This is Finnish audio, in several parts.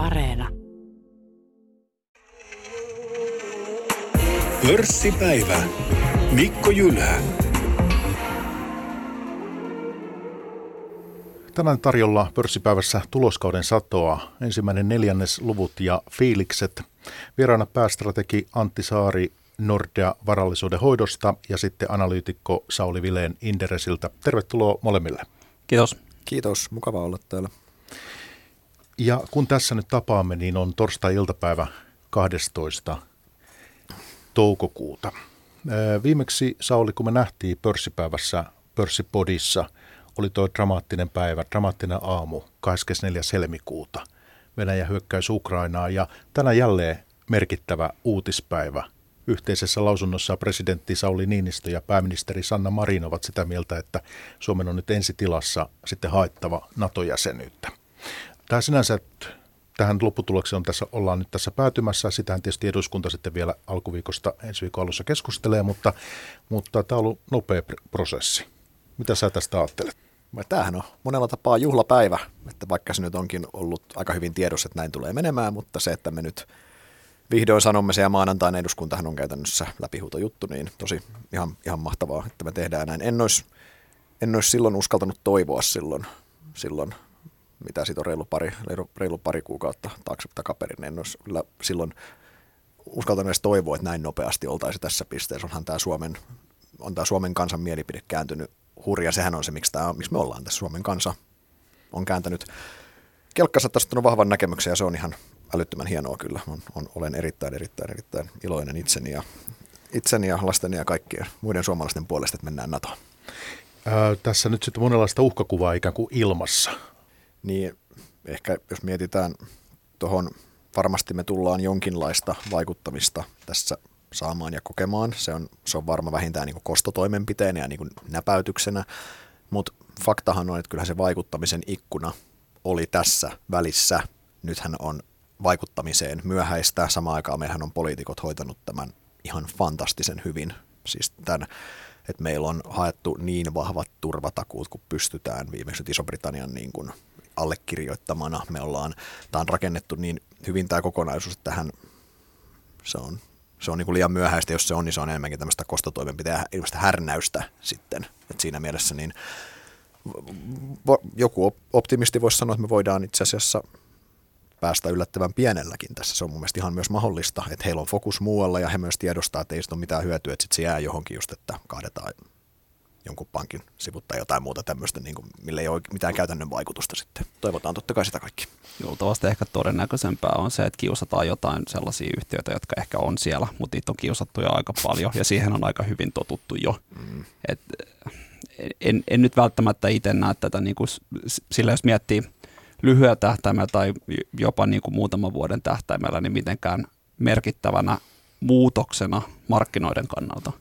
Areena. Pörssipäivä. Mikko Jylhä. Tänään tarjolla pörssipäivässä tuloskauden satoa, ensimmäinen neljännes luvut ja fiilikset. Vieraana päästrategi Antti Saari Nordea varallisuuden hoidosta ja sitten analyytikko Sauli Vileen Inderesiltä. Tervetuloa molemmille. Kiitos. Kiitos, mukava olla täällä. Ja kun tässä nyt tapaamme, niin on torstai-iltapäivä 12. toukokuuta. Viimeksi Sauli, kun me nähtiin pörssipäivässä pörssipodissa, oli tuo dramaattinen päivä, dramaattinen aamu, 24. helmikuuta. Venäjä hyökkäys Ukrainaa ja tänä jälleen merkittävä uutispäivä. Yhteisessä lausunnossa presidentti Sauli Niinistö ja pääministeri Sanna Marin ovat sitä mieltä, että Suomen on nyt ensitilassa sitten haettava NATO-jäsenyyttä. Tämä sinänsä tähän lopputulokseen on tässä, ollaan nyt tässä päätymässä. Sitähän tietysti eduskunta sitten vielä alkuviikosta ensi viikon alussa keskustelee, mutta, mutta tämä on ollut nopea prosessi. Mitä sä tästä ajattelet? Tämähän on monella tapaa juhlapäivä, että vaikka se nyt onkin ollut aika hyvin tiedossa, että näin tulee menemään, mutta se, että me nyt vihdoin sanomme se ja maanantaina eduskuntahan on käytännössä läpihuutojuttu, niin tosi ihan, ihan mahtavaa, että me tehdään näin. En olisi, en olisi silloin uskaltanut toivoa silloin, silloin mitä siitä on reilu pari, reilu, reilu pari kuukautta taakse takaperin, en olisi kyllä silloin uskaltanut edes toivoa, että näin nopeasti oltaisiin tässä pisteessä. Onhan tämä Suomen, on tämä Suomen kansan mielipide kääntynyt hurja. Sehän on se, miksi, tämä, miksi me ollaan tässä. Suomen kansa on kääntänyt kelkkansa tästä vahvan näkemyksen ja se on ihan älyttömän hienoa kyllä. On, on, olen erittäin, erittäin, erittäin iloinen itseni ja, itseni ja lasteni ja kaikkien muiden suomalaisten puolesta, että mennään NATOon. Ää, tässä nyt sitten monenlaista uhkakuvaa ikään kuin ilmassa. Niin ehkä jos mietitään tuohon, varmasti me tullaan jonkinlaista vaikuttamista tässä saamaan ja kokemaan. Se on, se on varma vähintään niin kostotoimenpiteenä ja niin näpäytyksenä, mutta faktahan on, että kyllähän se vaikuttamisen ikkuna oli tässä välissä. Nythän on vaikuttamiseen myöhäistä. Samaan aikaan meillähän on poliitikot hoitanut tämän ihan fantastisen hyvin. Siis tämän, että meillä on haettu niin vahvat turvatakuut, kun pystytään viimeksi Iso-Britannian niin kuin allekirjoittamana. Me ollaan, tämä on rakennettu niin hyvin tämä kokonaisuus, että tähän se on, se on niin kuin liian myöhäistä, jos se on, niin se on enemmänkin tämmöistä kostotoimenpiteen härnäystä sitten. Et siinä mielessä niin joku optimisti voisi sanoa, että me voidaan itse asiassa päästä yllättävän pienelläkin tässä. Se on mun mielestä ihan myös mahdollista, että heillä on fokus muualla ja he myös tiedostaa, että ei ole mitään hyötyä, että sitten se jää johonkin just, että kaadetaan jonkun pankin sivut tai jotain muuta tämmöistä, niin kuin, millä ei ole mitään käytännön vaikutusta sitten. Toivotaan totta kai sitä kaikki. Luultavasti ehkä todennäköisempää on se, että kiusataan jotain sellaisia yhtiöitä, jotka ehkä on siellä, mutta niitä on kiusattu jo aika paljon ja siihen on aika hyvin totuttu jo. Mm. Et, en, en nyt välttämättä itse näe tätä, niin kuin, sillä jos miettii lyhyellä tähtäimellä tai jopa niin kuin muutaman vuoden tähtäimellä, niin mitenkään merkittävänä muutoksena markkinoiden kannalta.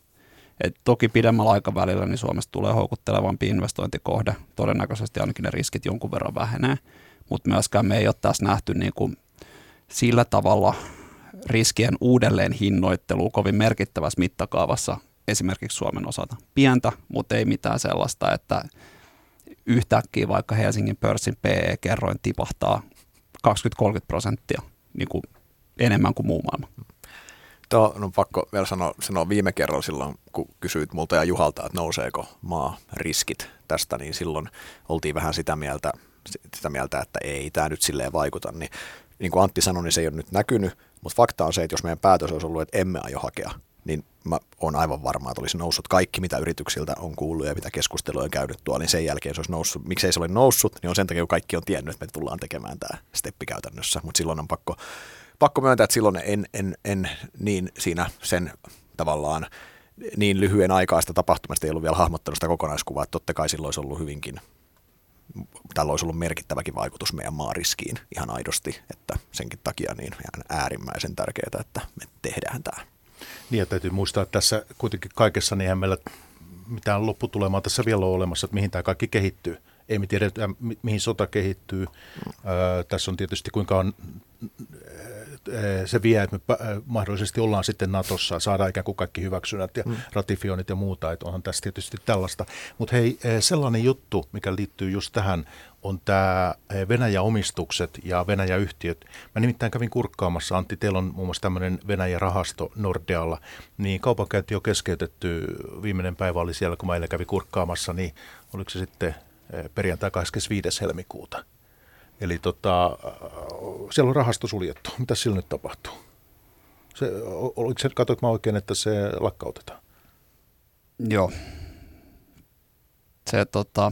Et toki pidemmällä aikavälillä niin Suomesta tulee houkuttelevampi investointikohde. Todennäköisesti ainakin ne riskit jonkun verran vähenee, mutta myöskään me ei ole tässä nähty niin kuin sillä tavalla riskien uudelleen hinnoittelu kovin merkittävässä mittakaavassa esimerkiksi Suomen osalta. Pientä, mutta ei mitään sellaista, että yhtäkkiä vaikka Helsingin pörssin PE-kerroin tipahtaa 20-30 prosenttia niin kuin enemmän kuin muu maailma. Tuo on pakko vielä sanoa, sanoa viime kerralla silloin, kun kysyit multa ja Juhalta, että nouseeko maa riskit tästä, niin silloin oltiin vähän sitä mieltä, sitä mieltä että ei tämä nyt silleen vaikuta. Niin, niin kuin Antti sanoi, niin se ei ole nyt näkynyt, mutta fakta on se, että jos meidän päätös olisi ollut, että emme aio hakea, niin mä oon aivan varma, että olisi noussut kaikki, mitä yrityksiltä on kuullut ja mitä keskustelua on käynyt tuolla, niin sen jälkeen se olisi noussut. Miksei se ole noussut, niin on sen takia, kun kaikki on tiennyt, että me tullaan tekemään tämä steppi käytännössä, mutta silloin on pakko pakko myöntää, että silloin en, en, en niin siinä sen tavallaan niin lyhyen aikaa sitä tapahtumasta ei ollut vielä hahmottanut sitä kokonaiskuvaa, että totta kai silloin olisi ollut hyvinkin, tällä olisi ollut merkittäväkin vaikutus meidän maariskiin ihan aidosti, että senkin takia niin ihan äärimmäisen tärkeää, että me tehdään tämä. Niin ja täytyy muistaa, että tässä kuitenkin kaikessa niin meillä mitään lopputulemaa tässä vielä ole olemassa, että mihin tämä kaikki kehittyy. Ei me tiedetä, mihin sota kehittyy. Mm. Öö, tässä on tietysti kuinka on se vie, että me mahdollisesti ollaan sitten Natossa, saadaan ikään kuin kaikki hyväksynnät ja mm. ratifioinnit ja muuta, että onhan tässä tietysti tällaista. Mutta hei, sellainen juttu, mikä liittyy just tähän, on tämä Venäjä-omistukset ja Venäjä-yhtiöt. Mä nimittäin kävin kurkkaamassa, Antti, teillä on muun muassa tämmöinen Venäjä-rahasto Nordealla, niin kaupankäynti on keskeytetty, viimeinen päivä oli siellä, kun mä eilen kävin kurkkaamassa, niin oliko se sitten perjantai 25. helmikuuta. Eli tota, siellä on rahasto suljettu. Mitä sillä nyt tapahtuu? Se, oliko se, katsoinko mä oikein, että se lakkautetaan? Joo. Se, tota,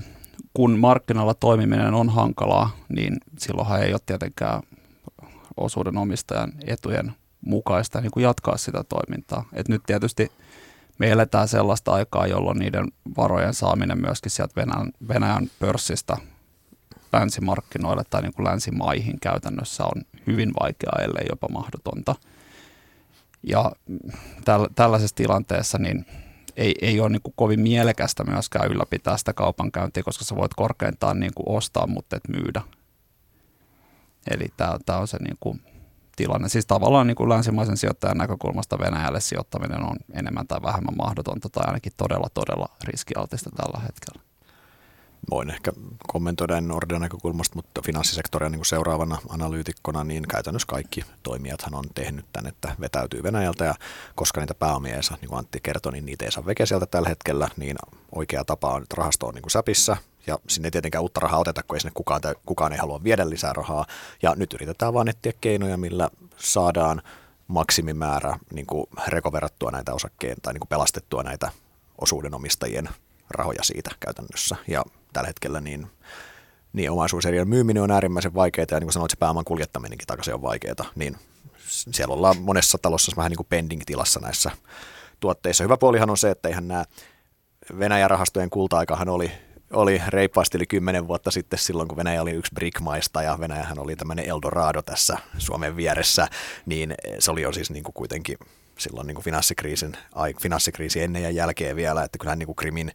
kun markkinoilla toimiminen on hankalaa, niin silloinhan ei ole tietenkään osuuden omistajan etujen mukaista niin kuin jatkaa sitä toimintaa. Et nyt tietysti me eletään sellaista aikaa, jolloin niiden varojen saaminen myöskin sieltä Venäjän, Venäjän pörssistä länsimarkkinoille tai niin kuin länsimaihin käytännössä on hyvin vaikeaa, ellei jopa mahdotonta. Ja täl, tällaisessa tilanteessa niin ei, ei ole niin kuin kovin mielekästä myöskään ylläpitää sitä kaupankäyntiä, koska sä voit korkeintaan niin kuin ostaa, mutta et myydä. Eli tämä on se niin kuin tilanne. Siis tavallaan niin kuin länsimaisen sijoittajan näkökulmasta Venäjälle sijoittaminen on enemmän tai vähemmän mahdotonta tai ainakin todella, todella riskialtista tällä hetkellä voin ehkä kommentoida en Nordean näkökulmasta, mutta finanssisektoria niin seuraavana analyytikkona, niin käytännössä kaikki toimijathan on tehnyt tämän, että vetäytyy Venäjältä. Ja koska niitä pääomia ei saa, niin kuin Antti kertoi, niin niitä ei saa veke sieltä tällä hetkellä, niin oikea tapa on, että rahasto on niin kuin säpissä. Ja sinne ei tietenkään uutta rahaa oteta, kun ei sinne kukaan, kukaan ei halua viedä lisää rahaa. Ja nyt yritetään vaan etsiä keinoja, millä saadaan maksimimäärä niin kuin rekoverattua näitä osakkeen tai niin kuin pelastettua näitä osuudenomistajien rahoja siitä käytännössä. Ja tällä hetkellä niin, niin omaisuuserien myyminen on äärimmäisen vaikeaa ja niin kuin sanoit, se pääoman kuljettaminenkin takaisin on vaikeaa, niin siellä ollaan monessa talossa vähän niin kuin pending-tilassa näissä tuotteissa. Hyvä puolihan on se, että eihän nämä Venäjän rahastojen kulta-aikahan oli, oli reippaasti yli kymmenen vuotta sitten silloin, kun Venäjä oli yksi BRIC-maista ja Venäjähän oli tämmöinen Eldorado tässä Suomen vieressä, niin se oli jo siis niin kuin kuitenkin silloin niin kuin finanssikriisin, finanssikriisi ennen ja jälkeen vielä, että kyllähän niin kuin Krimin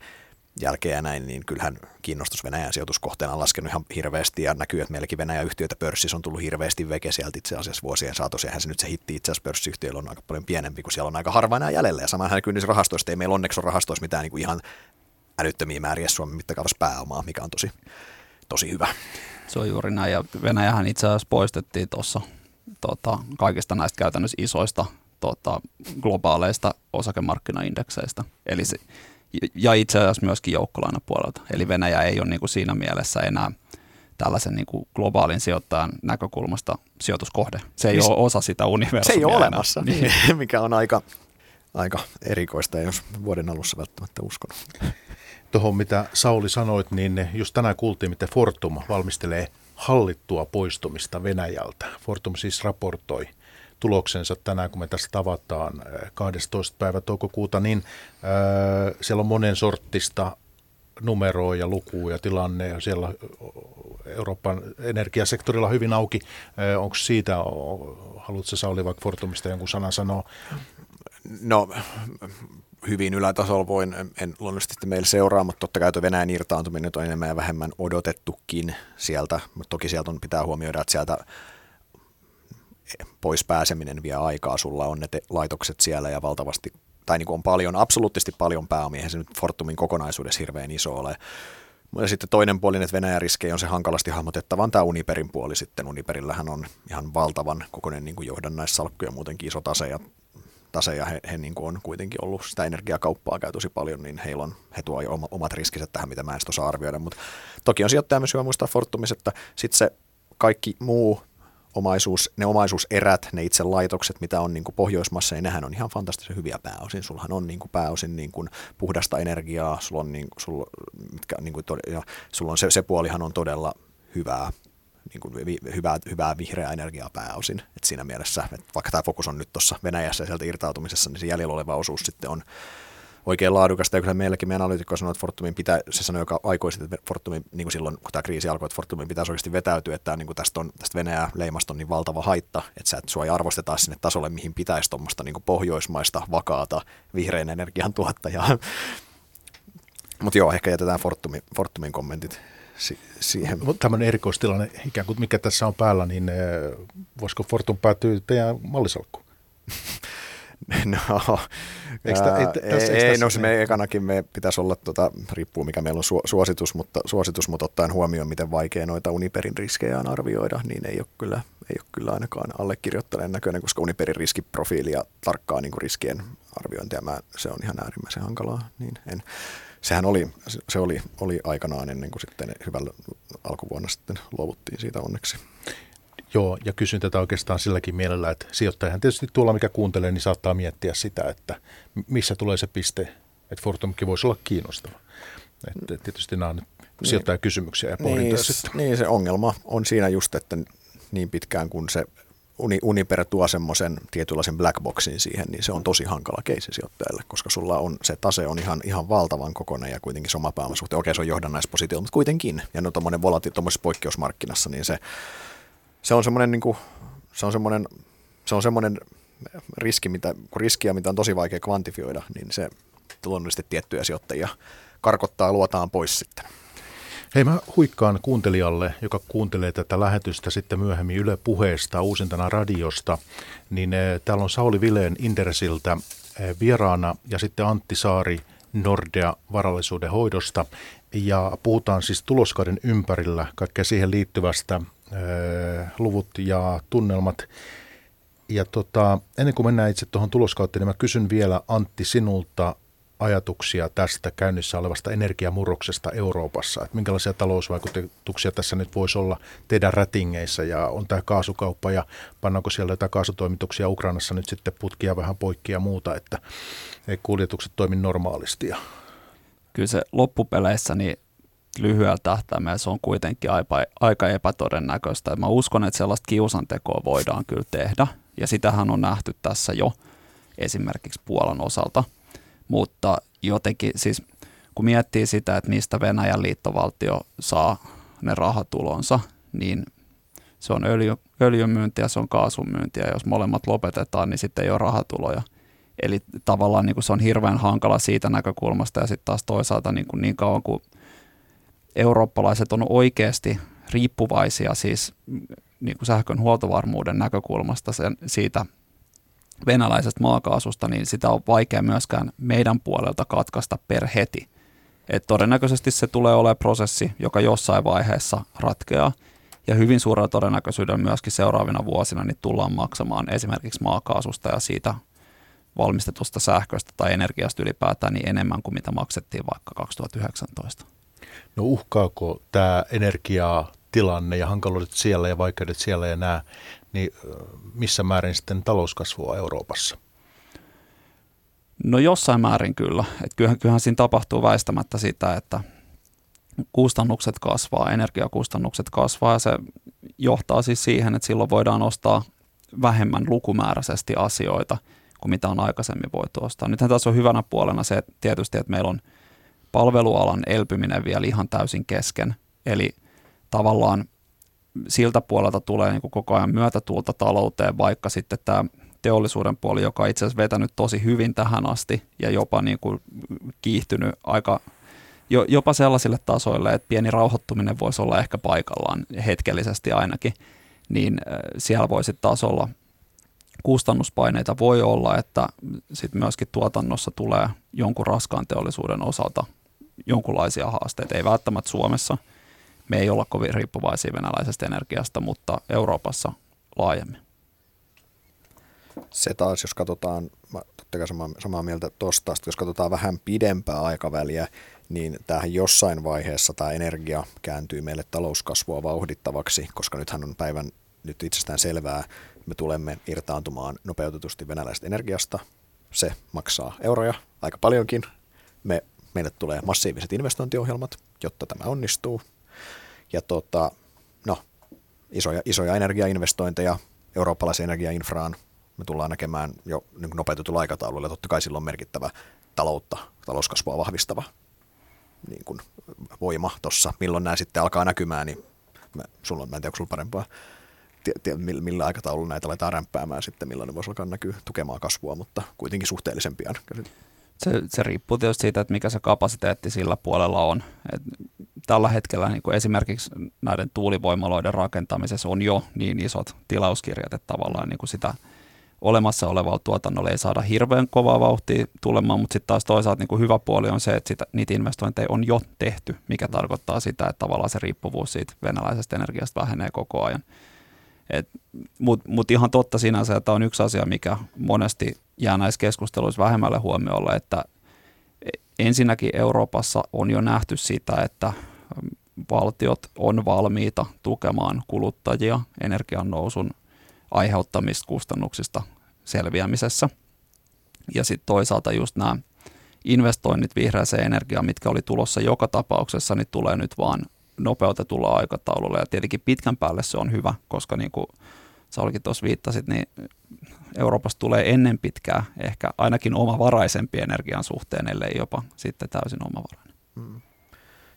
jälkeen ja näin, niin kyllähän kiinnostus Venäjän sijoituskohteena on laskenut ihan hirveästi ja näkyy, että meilläkin Venäjän yhtiöitä pörssissä on tullut hirveästi veke sieltä itse asiassa vuosien saatossa. Ja se nyt se hitti itse asiassa pörssiyhtiöillä on aika paljon pienempi, kun siellä on aika harva enää jäljellä. Ja samaan näkyy niissä rahastoista, ei meillä onneksi ole rahastoissa mitään niin kuin ihan älyttömiä määriä Suomen mittakaavassa pääomaa, mikä on tosi, tosi hyvä. Se on juuri näin, ja Venäjähän itse asiassa poistettiin tuossa tota, kaikista näistä käytännössä isoista tota, globaaleista osakemarkkinaindekseistä. Eli se, ja itse asiassa myöskin joukkolainapuolelta. Eli Venäjä ei ole niin kuin siinä mielessä enää tällaisen niin kuin globaalin sijoittajan näkökulmasta sijoituskohde. Se ei niin, ole osa sitä universumia. Se ei ole olemassa, niin. mikä on aika, aika erikoista, jos vuoden alussa välttämättä uskonut. Tuohon mitä Sauli sanoit, niin just tänään kuultiin, miten Fortum valmistelee hallittua poistumista Venäjältä. Fortum siis raportoi – tuloksensa tänään, kun me tässä tavataan 12. päivä toukokuuta, niin äh, siellä on monen sorttista numeroa ja lukua ja tilanne ja siellä Euroopan energiasektorilla hyvin auki. Onko siitä, haluatko Sauli vaikka Fortumista jonkun sanan sanoa? No hyvin ylätasolla voin, en luonnollisesti meillä seuraa, mutta totta kai tuo Venäjän irtaantuminen on enemmän ja vähemmän odotettukin sieltä, mutta toki sieltä on, pitää huomioida, että sieltä pois pääseminen vie aikaa, sulla on ne te- laitokset siellä ja valtavasti, tai niin kuin on paljon, absoluuttisesti paljon pääomia, se nyt Fortumin kokonaisuudessa hirveän iso ole. Ja sitten toinen puoli, että Venäjän riskejä on se hankalasti hahmotettava, on tämä Uniperin puoli sitten. Uniperillähän on ihan valtavan kokoinen niin johdannaissalkku ja muutenkin iso tase ja, tase ja he, he niin kuin on kuitenkin ollut sitä energiakauppaa käy tosi paljon, niin heillä on, he tuo jo omat riskiset tähän, mitä mä en osaa arvioida. Mutta toki on sijoittaja myös hyvä muistaa Fortumissa, että sitten se kaikki muu omaisuus, ne omaisuuserät, ne itse laitokset, mitä on niin kuin Pohjoismassa, niin nehän on ihan fantastisen hyviä pääosin. Sullahan on niin kuin pääosin niin kuin puhdasta energiaa, sulla on, niin, sulla, mitkä, niin kuin, ja sulla on se, se puolihan on todella hyvää, niin kuin hyvää, hyvää vihreää energiaa pääosin. Et siinä mielessä, että vaikka tämä fokus on nyt tuossa Venäjässä ja sieltä irtautumisessa, niin se jäljellä oleva osuus sitten on oikein laadukasta. Ja kyllä meilläkin meidän analyytikko sanoi, että Fortumin pitää, se sanoi joka aikoi sitten, että Fortumin, niin kuin silloin kun tämä kriisi alkoi, että Fortumin pitäisi oikeasti vetäytyä, että niin kuin tästä, on, tästä Venäjä leimasta on niin valtava haitta, että sä et sua ei arvosteta sinne tasolle, mihin pitäisi tuommoista niin pohjoismaista vakaata vihreän energian tuottajaa. Mutta joo, ehkä jätetään Fortumin, Fortumin kommentit si- siihen. Tämmöinen erikoistilanne, ikään kuin mikä tässä on päällä, niin voisiko Fortum päätyä teidän mallisalkkuun? No, Eikö tä, ei, tässä, ei, tässä, no se me ekanakin me pitäisi olla, tota, riippuu mikä meillä on su, suositus, mutta, suositus, mutta ottaen huomioon, miten vaikea noita Uniperin riskejä on arvioida, niin ei ole kyllä, ei ole kyllä ainakaan allekirjoittaneen näköinen, koska Uniperin riskiprofiili ja tarkkaa niin kuin riskien arviointia, mä, se on ihan äärimmäisen hankalaa. Niin en, sehän oli, se oli, oli aikanaan ennen kuin sitten hyvällä alkuvuonna sitten luovuttiin siitä onneksi. Joo, ja kysyn tätä oikeastaan silläkin mielellä, että sijoittajahan tietysti tuolla, mikä kuuntelee, niin saattaa miettiä sitä, että missä tulee se piste, että Fortumkin voisi olla kiinnostava. Että tietysti nämä on nyt niin. sijoittajakysymyksiä ja pohdintoja niin, sitten. Niin, se ongelma on siinä just, että niin pitkään kun se Uni, Uniper tuo semmoisen tietynlaisen blackboxin siihen, niin se on tosi hankala keisi sijoittajalle, koska sulla on, se tase on ihan, ihan valtavan kokoinen ja kuitenkin se oma pääoma suhteen. Okei, se on johdannaispositio, mutta kuitenkin. Ja no tuommoinen volati tuommoisessa poikkeusmarkkinassa, niin se, se on semmoinen, niin se on semmoinen, se on semmoinen riski, mitä, riskiä, mitä on tosi vaikea kvantifioida, niin se luonnollisesti tiettyjä sijoittajia karkottaa luotaan pois sitten. Hei, mä huikkaan kuuntelijalle, joka kuuntelee tätä lähetystä sitten myöhemmin Yle puheesta uusintana radiosta, niin eh, täällä on Sauli Vileen Indersiltä eh, vieraana ja sitten Antti Saari Nordea varallisuuden hoidosta. Ja puhutaan siis tuloskauden ympärillä kaikkea siihen liittyvästä luvut ja tunnelmat. Ja tota, ennen kuin mennään itse tuohon tuloskauteen, niin mä kysyn vielä Antti sinulta ajatuksia tästä käynnissä olevasta energiamurroksesta Euroopassa. Että minkälaisia talousvaikutuksia tässä nyt voisi olla teidän rätingeissä ja on tämä kaasukauppa ja pannaanko siellä jotain kaasutoimituksia Ukrainassa nyt sitten putkia vähän poikki ja muuta, että kuljetukset toimi normaalisti. Kyllä se loppupeleissä niin lyhyellä tähtäimellä se on kuitenkin aika epätodennäköistä. Mä uskon, että sellaista kiusantekoa voidaan kyllä tehdä, ja sitähän on nähty tässä jo esimerkiksi Puolan osalta. Mutta jotenkin siis kun miettii sitä, että mistä Venäjän liittovaltio saa ne rahatulonsa, niin se on öljy, öljymyyntiä, se on kaasumyyntiä. Jos molemmat lopetetaan, niin sitten ei ole rahatuloja. Eli tavallaan niin kuin se on hirveän hankala siitä näkökulmasta ja sitten taas toisaalta niin, kuin niin kauan kuin eurooppalaiset on oikeasti riippuvaisia siis niin kuin sähkön huoltovarmuuden näkökulmasta sen, siitä venäläisestä maakaasusta, niin sitä on vaikea myöskään meidän puolelta katkaista per heti. Et todennäköisesti se tulee olemaan prosessi, joka jossain vaiheessa ratkeaa, ja hyvin suurella todennäköisyydellä myöskin seuraavina vuosina niin tullaan maksamaan esimerkiksi maakaasusta ja siitä valmistetusta sähköstä tai energiasta ylipäätään niin enemmän kuin mitä maksettiin vaikka 2019. No uhkaako tämä energiatilanne ja hankaluudet siellä ja vaikeudet siellä ja nämä, niin missä määrin sitten talouskasvua Euroopassa? No jossain määrin kyllä. Et kyllähän, kyllähän siinä tapahtuu väistämättä sitä, että kustannukset kasvaa, energiakustannukset kasvaa ja se johtaa siis siihen, että silloin voidaan ostaa vähemmän lukumääräisesti asioita kuin mitä on aikaisemmin voitu ostaa. Nythän tässä on hyvänä puolena se että tietysti, että meillä on – palvelualan elpyminen vielä ihan täysin kesken. Eli tavallaan siltä puolelta tulee niin kuin koko ajan myötätuulta talouteen, vaikka sitten tämä teollisuuden puoli, joka on itse asiassa vetänyt tosi hyvin tähän asti ja jopa niin kuin kiihtynyt aika jopa sellaisille tasoille, että pieni rauhoittuminen voisi olla ehkä paikallaan hetkellisesti ainakin, niin siellä voisi taas olla kustannuspaineita voi olla, että sitten myöskin tuotannossa tulee jonkun raskaan teollisuuden osalta jonkunlaisia haasteita. Ei välttämättä Suomessa. Me ei olla kovin riippuvaisia venäläisestä energiasta, mutta Euroopassa laajemmin. Se taas, jos katsotaan, mä totta kai samaa, samaa mieltä tuosta, jos katsotaan vähän pidempää aikaväliä, niin tähän jossain vaiheessa tämä energia kääntyy meille talouskasvua vauhdittavaksi, koska nythän on päivän nyt itsestään selvää, me tulemme irtaantumaan nopeutetusti venäläisestä energiasta. Se maksaa euroja aika paljonkin. Me meille tulee massiiviset investointiohjelmat, jotta tämä onnistuu. Ja tota, no, isoja, isoja energiainvestointeja eurooppalaisen energiainfraan me tullaan näkemään jo niin nopeutetulla aikataululla. Totta kai silloin merkittävä taloutta, talouskasvua vahvistava niin kuin voima tuossa. Milloin nämä sitten alkaa näkymään, niin mä, sulla, mä en tiedä, onko sulla parempaa, tie, millä aikataululla näitä aletaan rämpäämään sitten, milloin ne voisi alkaa näkyä tukemaan kasvua, mutta kuitenkin suhteellisen pian. Se, se riippuu tietysti siitä, että mikä se kapasiteetti sillä puolella on. Et tällä hetkellä niin kuin esimerkiksi näiden tuulivoimaloiden rakentamisessa on jo niin isot tilauskirjat, että tavallaan niin kuin sitä olemassa olevalla tuotannolla ei saada hirveän kovaa vauhtia tulemaan, mutta sitten taas toisaalta niin kuin hyvä puoli on se, että sitä, niitä investointeja on jo tehty, mikä tarkoittaa sitä, että tavallaan se riippuvuus siitä venäläisestä energiasta vähenee koko ajan. Mutta mut ihan totta sinänsä, että on yksi asia, mikä monesti jää näissä keskusteluissa vähemmälle huomiolle, että ensinnäkin Euroopassa on jo nähty sitä, että valtiot on valmiita tukemaan kuluttajia energian nousun aiheuttamista kustannuksista selviämisessä. Ja sitten toisaalta just nämä investoinnit vihreäseen energiaan, mitkä oli tulossa joka tapauksessa, niin tulee nyt vaan nopeutetulla aikataululla. Ja tietenkin pitkän päälle se on hyvä, koska niin kuin Saulikin tuossa viittasit, niin Euroopasta tulee ennen pitkää ehkä ainakin omavaraisempi energian suhteen, ellei jopa sitten täysin omavarainen. Mm.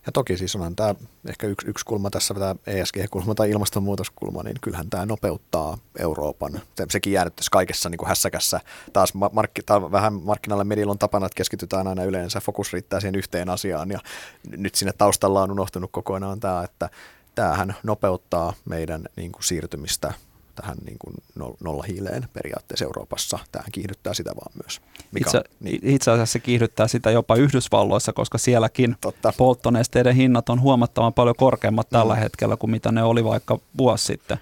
Ja toki siis onhan tämä ehkä yksi, yksi kulma tässä, tämä ESG-kulma tai ilmastonmuutoskulma, niin kyllähän tämä nopeuttaa Euroopan. Sekin jäänyt tässä kaikessa niin kuin hässäkässä. Taas markki, taas vähän markkinalle medialla on tapana, että keskitytään aina yleensä, fokus riittää siihen yhteen asiaan ja nyt sinne taustalla on unohtunut kokonaan tämä, että tämähän nopeuttaa meidän niin kuin siirtymistä tähän niin kuin nollahiileen periaatteessa Euroopassa. Tähän kiihdyttää sitä vaan myös. Mikä itse, on, niin. itse asiassa se kiihdyttää sitä jopa Yhdysvalloissa, koska sielläkin Totta. polttonesteiden hinnat on huomattavan paljon korkeammat tällä mm. hetkellä kuin mitä ne oli vaikka vuosi sitten.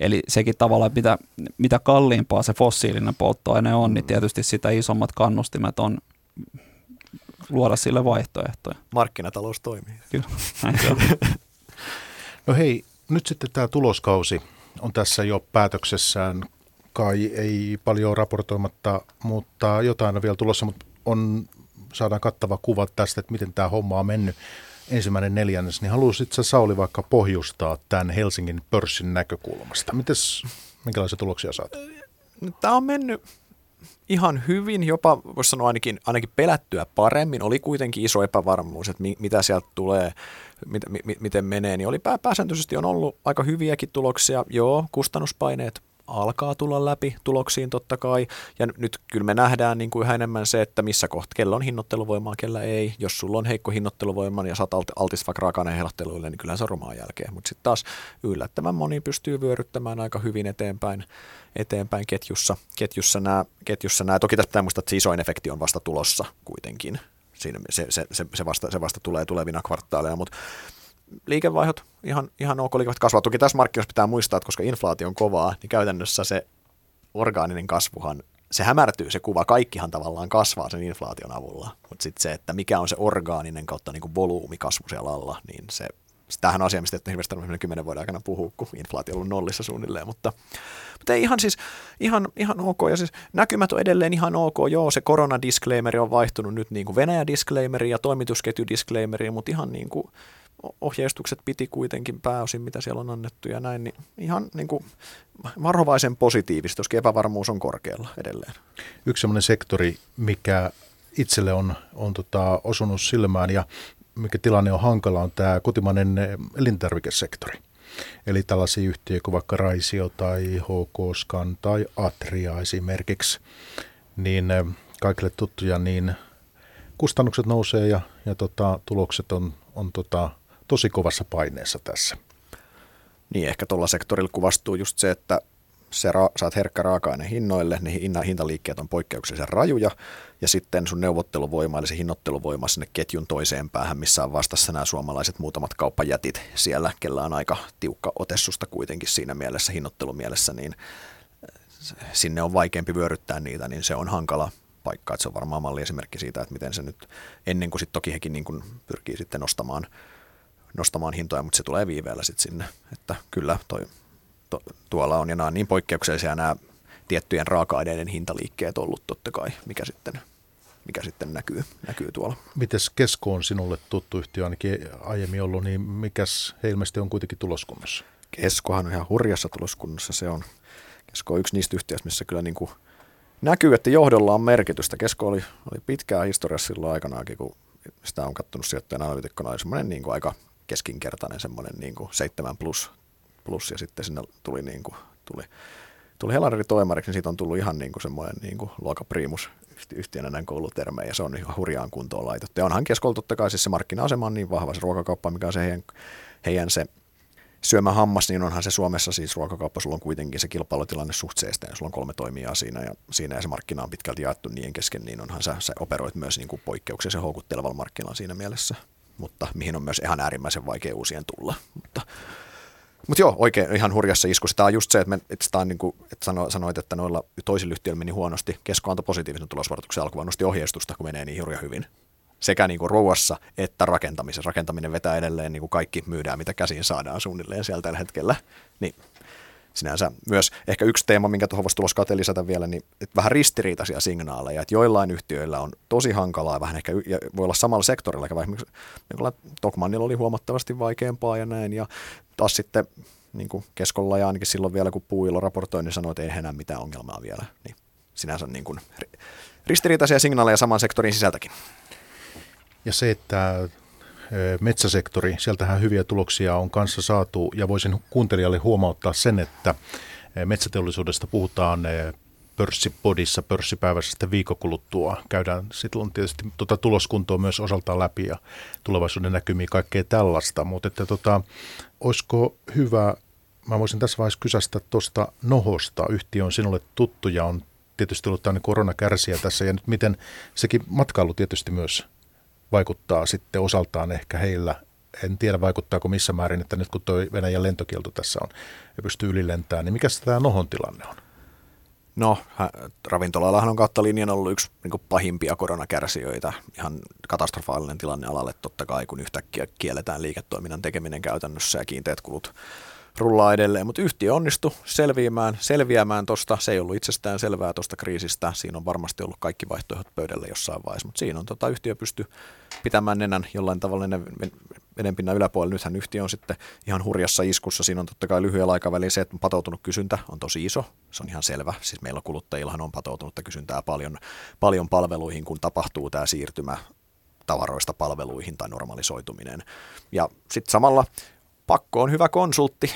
Eli sekin tavallaan, mitä, mitä kalliimpaa se fossiilinen polttoaine on, niin mm. niin tietysti sitä isommat kannustimet on luoda sille vaihtoehtoja. Markkinatalous toimii. Kyllä, No hei, nyt sitten tämä tuloskausi on tässä jo päätöksessään. Kai ei paljon raportoimatta, mutta jotain on vielä tulossa, mutta on, saadaan kattava kuva tästä, että miten tämä homma on mennyt ensimmäinen neljännes, niin haluaisitko Sauli vaikka pohjustaa tämän Helsingin pörssin näkökulmasta? Mites, minkälaisia tuloksia saat? Tämä on mennyt ihan hyvin, jopa voisi sanoa ainakin, ainakin pelättyä paremmin. Oli kuitenkin iso epävarmuus, että mi, mitä sieltä tulee, mit, mi, miten menee. Niin oli pää, pääsääntöisesti on ollut aika hyviäkin tuloksia. Joo, kustannuspaineet alkaa tulla läpi tuloksiin totta kai. Ja nyt kyllä me nähdään niin kuin yhä enemmän se, että missä kohta, kellä on hinnoitteluvoimaa, kellä ei. Jos sulla on heikko hinnoitteluvoima ja oot altis vaikka raaka niin kyllä se on jälkeen. Mutta sitten taas yllättävän moni pystyy vyöryttämään aika hyvin eteenpäin, eteenpäin ketjussa. Ketjussa nämä, ketjussa nämä. Toki tässä pitää muistaa, että se isoin efekti on vasta tulossa kuitenkin. Siinä se, se, se, vasta, se vasta tulee tulevina kvartaaleina, mutta liikevaihdot ihan, ihan ok liikevaihdot kasvaa. Toki tässä markkinoissa pitää muistaa, että koska inflaatio on kovaa, niin käytännössä se orgaaninen kasvuhan, se hämärtyy se kuva, kaikkihan tavallaan kasvaa sen inflaation avulla, mutta sitten se, että mikä on se orgaaninen kautta niin kuin volyymikasvu siellä alla, niin se, tämähän on asia, mistä et hirveästi kymmenen vuoden aikana puhua, kun inflaatio on ollut nollissa suunnilleen, mutta, mutta ei ihan siis, ihan, ihan ok, ja siis näkymät on edelleen ihan ok, joo, se koronadisclaimeri on vaihtunut nyt niin kuin Venäjä-disclaimeri ja toimitusketju-disclaimeri, mutta ihan niin kuin, ohjeistukset piti kuitenkin pääosin, mitä siellä on annettu ja näin, niin ihan niin kuin varovaisen positiivista, koska epävarmuus on korkealla edelleen. Yksi sellainen sektori, mikä itselle on, on tota, osunut silmään ja mikä tilanne on hankala, on tämä kotimainen elintarvikesektori. Eli tällaisia yhtiöitä kuin vaikka Raisio tai HK Scan tai Atria esimerkiksi, niin eh, kaikille tuttuja, niin kustannukset nousee ja, ja tota, tulokset on, on tota, tosi kovassa paineessa tässä. Niin, ehkä tuolla sektorilla kuvastuu just se, että se ra- saat herkkä raaka-aineen hinnoille, ne hinna- hintaliikkeet on poikkeuksellisen rajuja, ja sitten sun neuvotteluvoima, eli se hinnoitteluvoima sinne ketjun toiseen päähän, missä on vastassa nämä suomalaiset muutamat kauppajätit siellä, kellä on aika tiukka otessusta kuitenkin siinä mielessä, hinnoittelumielessä, niin sinne on vaikeampi vyöryttää niitä, niin se on hankala paikka, että se on varmaan malli esimerkki siitä, että miten se nyt, ennen kuin sitten toki hekin niin kuin pyrkii sitten nostamaan nostamaan hintoja, mutta se tulee viiveellä sitten sinne. Että kyllä toi, to, tuolla on, ja nämä on niin poikkeuksellisia nämä tiettyjen raaka-aineiden hintaliikkeet ollut totta kai, mikä sitten, mikä sitten näkyy, näkyy tuolla. Mites Kesko on sinulle tuttu yhtiö ainakin aiemmin ollut, niin mikäs he ilmeisesti on kuitenkin tuloskunnassa? Keskohan on ihan hurjassa tuloskunnassa. Se on, Kesko on yksi niistä yhtiöistä, missä kyllä niin kuin näkyy, että johdolla on merkitystä. Kesko oli, oli pitkää historiassa silloin aikanaakin, kun sitä on katsonut sijoittajan analytikkona, oli semmoinen niin kuin aika keskinkertainen semmoinen niin kuin 7 plus, plus ja sitten sinne tuli, niin kuin, tuli tuli Helanderin toimariksi, niin siitä on tullut ihan niin kuin semmoinen niin kuin luokapriimus yhtiönä näin koulutermejä, ja se on ihan hurjaan kuntoon laitettu. Ja onhan keskolla totta kai siis se markkina-asema on niin vahva, se ruokakauppa, mikä on se heidän, heidän se syömä hammas, niin onhan se Suomessa siis ruokakauppa, sulla on kuitenkin se kilpailutilanne suhteesta, ja sulla on kolme toimijaa siinä, ja siinä ja se markkina on pitkälti jaettu niiden kesken, niin onhan sä, sä operoit myös niin kuin poikkeuksellisen houkuttelevalla markkinalla siinä mielessä, mutta mihin on myös ihan äärimmäisen vaikea uusien tulla. Mutta mutta joo, oikein ihan hurjassa iskussa. Tämä on just se, että, me, että, tämä on niin kuin, että sano, sanoit, että noilla toisilla yhtiöillä meni huonosti. Kesko antoi positiivisen tulosvaroituksen alkuun, nosti ohjeistusta, kun menee niin hurja hyvin. Sekä niin kuin ruuassa että rakentamisessa. Rakentaminen vetää edelleen, niin kuin kaikki myydään, mitä käsiin saadaan suunnilleen siellä tällä hetkellä. Niin sinänsä myös ehkä yksi teema, minkä tuohon voisi tuloskate lisätä vielä, niin että vähän ristiriitaisia signaaleja, että joillain yhtiöillä on tosi hankalaa, vähän ehkä ja voi olla samalla sektorilla, vaikka niin Tokmannilla oli huomattavasti vaikeampaa ja näin, ja taas sitten niin kuin keskolla ja ainakin silloin vielä, kun Puuilo raportoi, niin sanoi, että ei enää mitään ongelmaa vielä. Niin sinänsä niin kuin ristiriitaisia signaaleja saman sektorin sisältäkin. Ja se, että metsäsektori, sieltähän hyviä tuloksia on kanssa saatu ja voisin kuuntelijalle huomauttaa sen, että metsäteollisuudesta puhutaan pörssipodissa pörssipäivässä sitten viikokuluttua. Käydään sitten on tietysti tuota tuloskuntoa myös osaltaan läpi ja tulevaisuuden näkymiä kaikkea tällaista, mutta että tota, olisiko hyvä, mä voisin tässä vaiheessa kysästä tuosta Nohosta, yhtiö on sinulle tuttu ja on tietysti ollut tämmöinen koronakärsiä tässä ja nyt miten sekin matkailu tietysti myös vaikuttaa sitten osaltaan ehkä heillä. En tiedä vaikuttaako missä määrin, että nyt kun tuo Venäjän lentokielto tässä on ja pystyy ylilentämään, niin mikä tämä Nohon tilanne on? No, ravintolallahan on kautta linjan ollut yksi niin pahimpia koronakärsijöitä. Ihan katastrofaalinen tilanne alalle totta kai, kun yhtäkkiä kielletään liiketoiminnan tekeminen käytännössä ja kiinteät kulut rullaa edelleen, mutta yhtiö onnistui selviämään, selviämään tuosta. Se ei ollut itsestään selvää tuosta kriisistä. Siinä on varmasti ollut kaikki vaihtoehdot pöydällä jossain vaiheessa, mutta siinä on tota, yhtiö pysty pitämään nenän jollain tavalla vedenpinnan yläpuolella. Nythän yhtiö on sitten ihan hurjassa iskussa. Siinä on totta kai lyhyellä aikavälillä se, että patoutunut kysyntä on tosi iso. Se on ihan selvä. Siis meillä kuluttajillahan on patoutunutta kysyntää paljon, paljon palveluihin, kun tapahtuu tämä siirtymä tavaroista palveluihin tai normalisoituminen. Ja sitten samalla pakko on hyvä konsultti.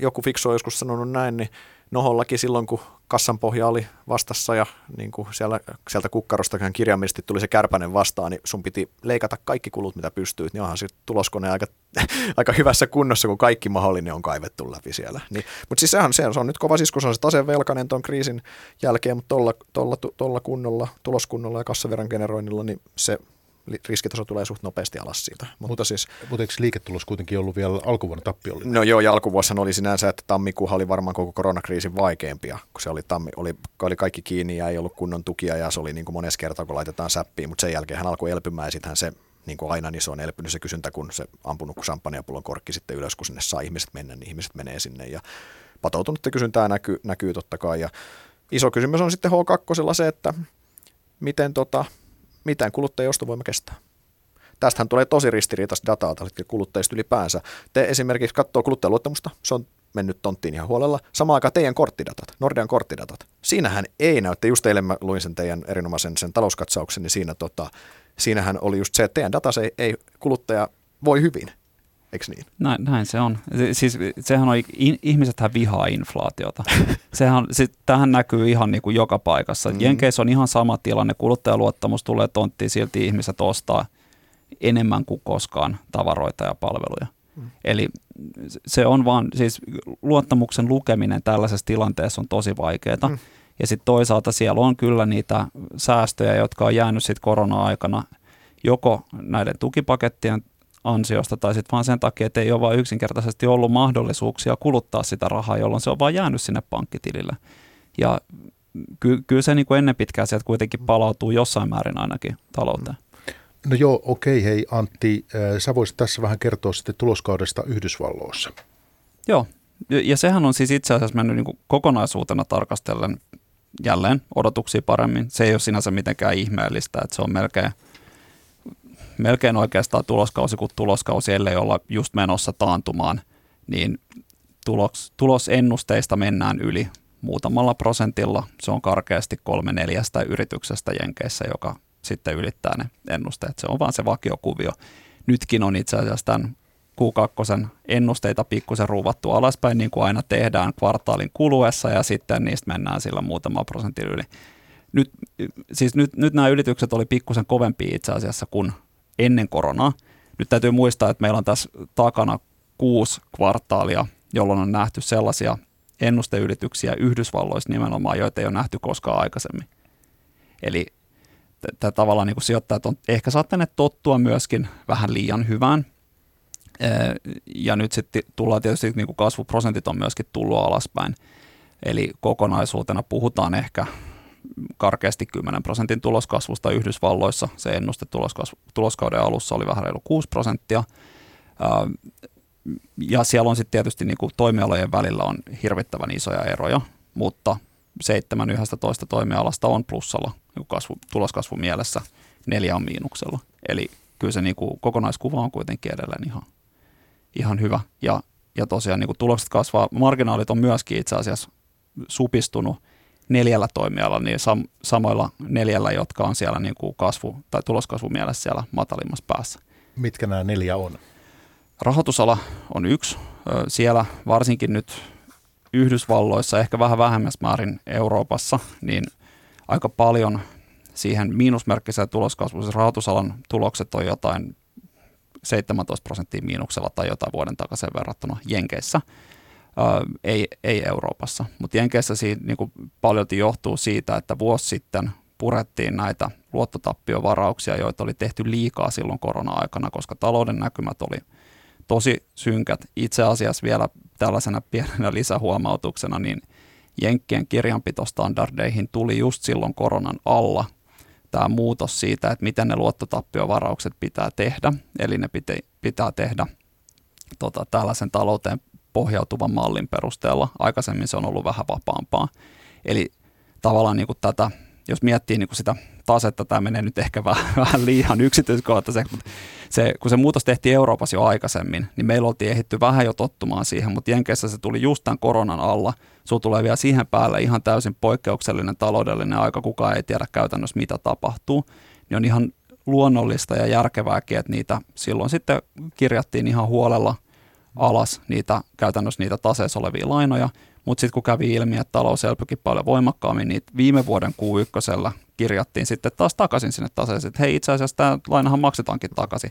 Joku fiksu on joskus sanonut näin, niin Nohollakin silloin, kun kassan pohja oli vastassa ja niin kuin siellä, sieltä kukkarosta kirjaimellisesti tuli se kärpänen vastaan, niin sun piti leikata kaikki kulut, mitä pystyit, niin onhan se tuloskone aika, aika hyvässä kunnossa, kun kaikki mahdollinen on kaivettu läpi siellä. Niin, mutta siis sehän se on, se on nyt kova sisku, se on se tasevelkainen tuon kriisin jälkeen, mutta tuolla, tuolla, tuolla kunnolla, tuloskunnolla ja kassaveran generoinnilla, niin se riskitaso tulee suht nopeasti alas siitä. Mutta, siis, mutta eikö liiketulos kuitenkin ollut vielä alkuvuonna tappiollinen? No joo, ja alkuvuosina oli sinänsä, että tammikuuhan oli varmaan koko koronakriisin vaikeimpia, kun se oli, tammi, oli, oli kaikki kiinni ja ei ollut kunnon tukia ja se oli niin kuin monessa kertaa, kun laitetaan säppiin, mutta sen jälkeen hän alkoi elpymään ja sittenhän se niin kuin aina niin se on elpynyt se kysyntä, kun se ampunut champagnepullon korkki sitten ylös, kun sinne saa ihmiset mennä, niin ihmiset menee sinne ja patoutunutta kysyntää näkyy, näkyy totta kai ja iso kysymys on sitten H2 se, että miten tota, mitään kuluttajien ostovoima kestää. Tästähän tulee tosi ristiriitaista dataa kuluttajista ylipäänsä. Te esimerkiksi katsoo kuluttajaluottamusta, se on mennyt tonttiin ihan huolella. Samaan aikaan teidän korttidatat, Nordean korttidatat. Siinähän ei näy, että just eilen mä luin sen teidän erinomaisen sen talouskatsauksen, niin siinä tota, siinähän oli just se, että teidän data ei, ei kuluttaja voi hyvin. Eikö niin? Näin, näin se on. Siis sehän on, ihmisethän vihaa inflaatiota. sehän, sit, tähän näkyy ihan niin kuin joka paikassa. Mm. Jenkeissä on ihan sama tilanne, kuluttajaluottamus tulee tonttiin, silti ihmiset ostaa enemmän kuin koskaan tavaroita ja palveluja. Mm. Eli se on vaan, siis luottamuksen lukeminen tällaisessa tilanteessa on tosi vaikeaa. Mm. Ja sitten toisaalta siellä on kyllä niitä säästöjä, jotka on jäänyt sitten korona-aikana joko näiden tukipakettien ansiosta tai sitten vaan sen takia, että ei ole vain yksinkertaisesti ollut mahdollisuuksia kuluttaa sitä rahaa, jolloin se on vaan jäänyt sinne pankkitilille. Ja ky- kyllä se niin kuin ennen pitkään sieltä kuitenkin palautuu jossain määrin ainakin talouteen. No joo, okei. Hei Antti, äh, sä voisit tässä vähän kertoa sitten tuloskaudesta Yhdysvalloissa. Joo, ja sehän on siis itse asiassa mennyt niin kuin kokonaisuutena tarkastellen jälleen odotuksia paremmin. Se ei ole sinänsä mitenkään ihmeellistä, että se on melkein – melkein oikeastaan tuloskausi kuin tuloskausi, ellei olla just menossa taantumaan, niin tulos, tulosennusteista mennään yli muutamalla prosentilla. Se on karkeasti kolme neljästä yrityksestä Jenkeissä, joka sitten ylittää ne ennusteet. Se on vaan se vakiokuvio. Nytkin on itse asiassa tämän Q2 ennusteita pikkusen ruuvattu alaspäin, niin kuin aina tehdään kvartaalin kuluessa, ja sitten niistä mennään sillä muutama prosentin yli. Nyt, siis nyt, nyt nämä ylitykset oli pikkusen kovempi itse asiassa kuin ennen koronaa. Nyt täytyy muistaa, että meillä on tässä takana kuusi kvartaalia, jolloin on nähty sellaisia ennusteylityksiä Yhdysvalloissa nimenomaan, joita ei ole nähty koskaan aikaisemmin. Eli tämä tavallaan niin kuin sijoittajat on ehkä saattaneet tottua myöskin vähän liian hyvään. Ja nyt sitten tullaan tietysti, niin kuin kasvuprosentit on myöskin tullut alaspäin. Eli kokonaisuutena puhutaan ehkä karkeasti 10 prosentin tuloskasvusta Yhdysvalloissa. Se ennuste tuloskauden alussa oli vähän reilu 6 prosenttia. Ja siellä on sitten tietysti niin kuin toimialojen välillä on hirvittävän isoja eroja, mutta 7 11 toimialasta on plussalla niin kasvu, tuloskasvu mielessä, neljä on miinuksella. Eli kyllä se niin kuin kokonaiskuva on kuitenkin edelleen ihan, ihan hyvä. Ja, ja tosiaan niin kuin tulokset kasvaa, marginaalit on myöskin itse asiassa supistunut neljällä toimialalla, niin sam- samoilla neljällä, jotka on siellä niin kuin kasvu- tai tuloskasvu mielessä siellä matalimmassa päässä. Mitkä nämä neljä on? Rahoitusala on yksi. Siellä varsinkin nyt Yhdysvalloissa, ehkä vähän vähemmässä määrin Euroopassa, niin aika paljon siihen miinusmerkkiseen tuloskasvuun. Siis rahoitusalan tulokset on jotain 17 prosenttia miinuksella tai jotain vuoden takaisin verrattuna Jenkeissä. Ää, ei, ei Euroopassa, mutta Jenkeissä siitä niin kuin paljolti johtuu siitä, että vuosi sitten purettiin näitä luottotappiovarauksia, joita oli tehty liikaa silloin korona-aikana, koska talouden näkymät oli – tosi synkät. Itse asiassa vielä tällaisena pienenä lisähuomautuksena, niin Jenkkien kirjanpitostandardeihin tuli just silloin koronan alla tämä muutos siitä, että miten ne luottotappiovaraukset pitää tehdä. Eli ne pitä, pitää tehdä tota, tällaisen talouteen pohjautuvan mallin perusteella. Aikaisemmin se on ollut vähän vapaampaa. Eli tavallaan niin kuin tätä, jos miettii niin kuin sitä tasetta, tämä menee nyt ehkä vähän, vähän liian yksityiskohtaiseksi, mutta se, kun se muutos tehtiin Euroopassa jo aikaisemmin, niin meillä oltiin ehditty vähän jo tottumaan siihen, mutta Jenkeissä se tuli just tämän koronan alla. Sulla tulee vielä siihen päälle ihan täysin poikkeuksellinen taloudellinen aika, kukaan ei tiedä käytännössä mitä tapahtuu. Niin on ihan luonnollista ja järkevääkin, että niitä silloin sitten kirjattiin ihan huolella alas niitä, käytännössä niitä taseessa olevia lainoja, mutta sitten kun kävi ilmi, että talous elpyikin paljon voimakkaammin, niin viime vuoden Q1 kirjattiin sitten taas takaisin sinne taseeseen, että hei itse asiassa tämä lainahan maksetaankin takaisin,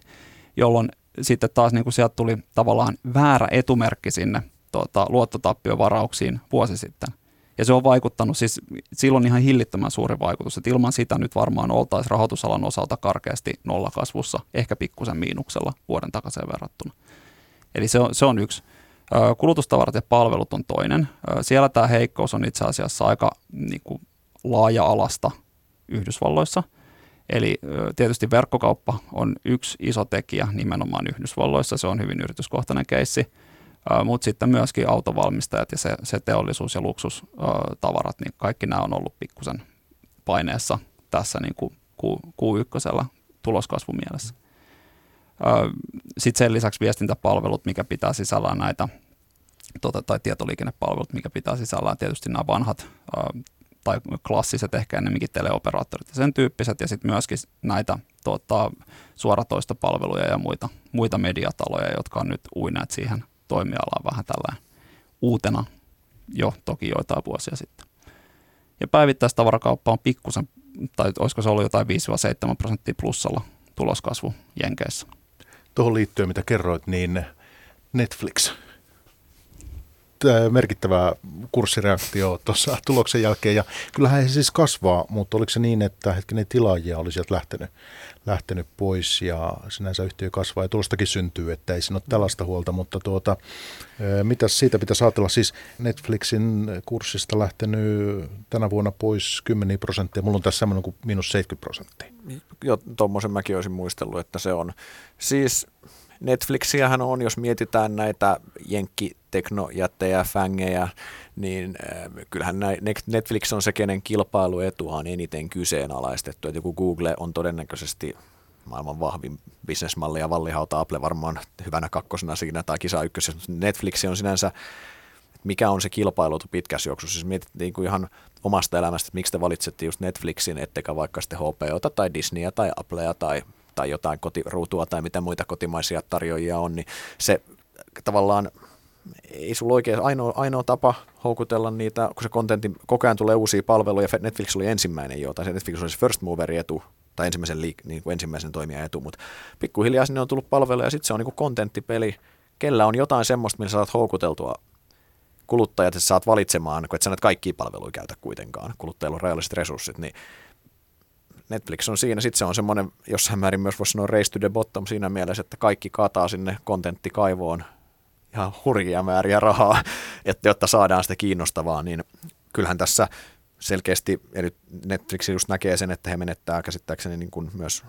jolloin sitten taas niin kuin sieltä tuli tavallaan väärä etumerkki sinne tuota, luottotappiovanrauksiin vuosi sitten. Ja se on vaikuttanut, siis silloin ihan hillittömän suuri vaikutus, että ilman sitä nyt varmaan oltaisiin rahoitusalan osalta karkeasti nollakasvussa, ehkä pikkusen miinuksella vuoden takaisin verrattuna. Eli se on, se on yksi. Kulutustavarat ja palvelut on toinen. Siellä tämä heikkous on itse asiassa aika niin kuin, laaja-alasta Yhdysvalloissa. Eli tietysti verkkokauppa on yksi iso tekijä nimenomaan Yhdysvalloissa, se on hyvin yrityskohtainen keissi, mutta sitten myöskin autovalmistajat ja se, se teollisuus- ja luksustavarat, niin kaikki nämä on ollut pikkusen paineessa tässä niin kuin Q1 tuloskasvumielessä. Sitten sen lisäksi viestintäpalvelut, mikä pitää sisällään näitä, tota, tai tietoliikennepalvelut, mikä pitää sisällään tietysti nämä vanhat tai klassiset ehkä ennemminkin teleoperaattorit ja sen tyyppiset, ja sitten myöskin näitä tota, suoratoistopalveluja ja muita, muita mediataloja, jotka on nyt uineet siihen toimialaan vähän tällä uutena jo toki joitain vuosia sitten. Ja päivittäistavarakauppa on pikkusen, tai olisiko se ollut jotain 5-7 prosenttia plussalla tuloskasvu Jenkeissä. Tuohon liittyen, mitä kerroit, niin Netflix – merkittävä kurssireaktio tuossa tuloksen jälkeen. Ja kyllähän he siis kasvaa, mutta oliko se niin, että hetkinen tilaajia oli sieltä lähtenyt, lähtenyt pois ja sinänsä yhtiö kasvaa ja tulostakin syntyy, että ei siinä ole tällaista huolta, mutta tuota, mitä siitä pitäisi ajatella? Siis Netflixin kurssista lähtenyt tänä vuonna pois 10 prosenttia, mulla on tässä semmoinen kuin miinus 70 prosenttia. Joo, tuommoisen mäkin olisin muistellut, että se on. Siis Netflixiähän on, jos mietitään näitä jenkkiteknojättejä, fängejä, niin äh, kyllähän Netflix on se, kenen kilpailuetua on eniten kyseenalaistettu. Että joku Google on todennäköisesti maailman vahvin bisnesmalli ja vallihauta Apple varmaan hyvänä kakkosena siinä tai kisa ykkösessä. Netflix on sinänsä, mikä on se kilpailutu pitkässä juoksussa. Siis mietit niin kuin ihan omasta elämästä, että miksi te valitsette just Netflixin, ettekä vaikka sitten HBOta tai Disneyä tai Applea tai tai jotain kotiruutua tai mitä muita kotimaisia tarjoajia on, niin se tavallaan ei sulla oikein ainoa, ainoa tapa houkutella niitä, kun se kontentti koko ajan tulee uusia palveluja, Netflix oli ensimmäinen jo, tai se Netflix oli se first mover etu, tai ensimmäisen, liik, niin kuin ensimmäisen toimijan etu, mutta pikkuhiljaa sinne on tullut palveluja, ja sitten se on niin kuin kontenttipeli, kellä on jotain semmoista, millä saat houkuteltua kuluttajat, että saat valitsemaan, kun et sä näitä kaikkia palveluja käytä kuitenkaan, kuluttajilla on rajalliset resurssit, niin Netflix on siinä. Sitten se on semmoinen, jossain määrin myös voisi sanoa race to the bottom siinä mielessä, että kaikki kataa sinne kontenttikaivoon ihan hurjia määriä rahaa, että jotta saadaan sitä kiinnostavaa, niin kyllähän tässä selkeästi, nyt Netflix just näkee sen, että he menettää käsittääkseni niin kuin myös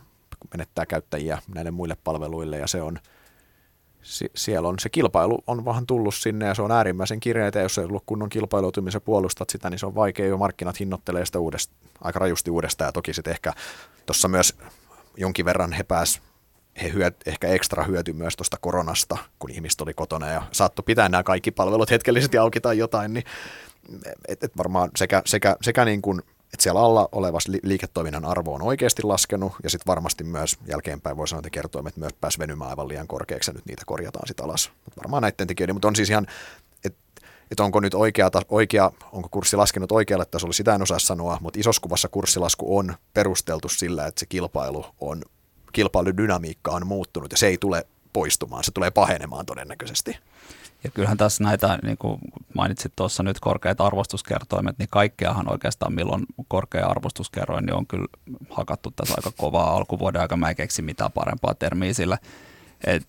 menettää käyttäjiä näille muille palveluille, ja se on, siellä on se kilpailu on vähän tullut sinne ja se on äärimmäisen kireitä, jos ei ollut kunnon kilpailutumisen puolustat sitä, niin se on vaikea jo markkinat hinnoittelee sitä uudesta, aika rajusti uudestaan ja toki sitten ehkä tuossa myös jonkin verran he pääs he hyöt, ehkä ekstra hyöty myös tuosta koronasta, kun ihmiset oli kotona ja saattoi pitää nämä kaikki palvelut hetkellisesti auki tai jotain, niin et, et varmaan sekä, sekä, sekä niin kuin, että siellä alla oleva liiketoiminnan arvo on oikeasti laskenut, ja sitten varmasti myös jälkeenpäin voi sanoa, että kertoimet myös pääsi venymään aivan liian korkeaksi, ja nyt niitä korjataan sitten alas. Mut varmaan näiden tekijöiden, mutta on siis ihan, että et onko nyt oikea, oikea, onko kurssi laskenut oikealle tasolle, sitä en osaa sanoa, mutta isossa kuvassa kurssilasku on perusteltu sillä, että se kilpailu on kilpailudynamiikka on muuttunut ja se ei tule poistumaan, se tulee pahenemaan todennäköisesti. Ja kyllähän tässä näitä, niin kuin mainitsit tuossa nyt korkeat arvostuskertoimet, niin kaikkeahan oikeastaan milloin korkea arvostuskerroin, niin on kyllä hakattu tässä aika kovaa alkuvuoden aika. Mä en keksi mitään parempaa termiä sillä. Et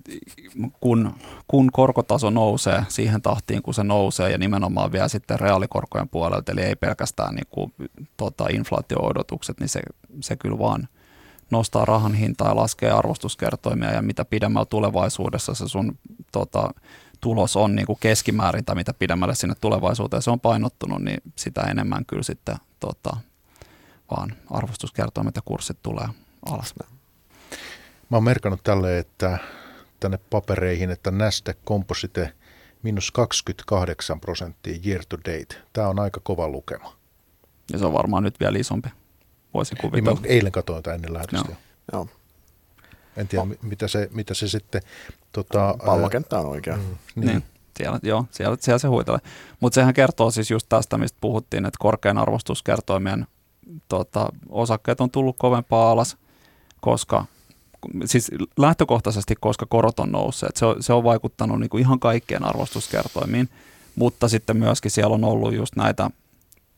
kun, kun korkotaso nousee siihen tahtiin, kun se nousee, ja nimenomaan vielä sitten reaalikorkojen puolelta, eli ei pelkästään niin kuin, tota, inflaatio-odotukset, niin se, se kyllä vaan – nostaa rahan hintaa ja laskee arvostuskertoimia ja mitä pidemmällä tulevaisuudessa se sun tota, tulos on niin kuin keskimäärin tai mitä pidemmälle sinne tulevaisuuteen se on painottunut, niin sitä enemmän kyllä sitten tota, vaan arvostuskertoimet ja kurssit tulee alas. Mä oon merkannut tälle, että tänne papereihin, että Nasdaq Composite miinus 28 prosenttia year to date. Tämä on aika kova lukema. Ja se on varmaan nyt vielä isompi voisin kuvitella. Niin eilen katsoin tätä ennen lähetystä. Joo. En tiedä, mitä se, mitä se sitten... Tota, Pallokenttä on oikea. Mm, niin. niin. Siellä, joo, siellä, siellä se huitelee. Mutta sehän kertoo siis just tästä, mistä puhuttiin, että korkean arvostuskertoimien tota, osakkeet on tullut kovempaa alas, koska siis lähtökohtaisesti, koska korot on nousseet. Se on, se on vaikuttanut niin kuin ihan kaikkien arvostuskertoimiin, mutta sitten myöskin siellä on ollut just näitä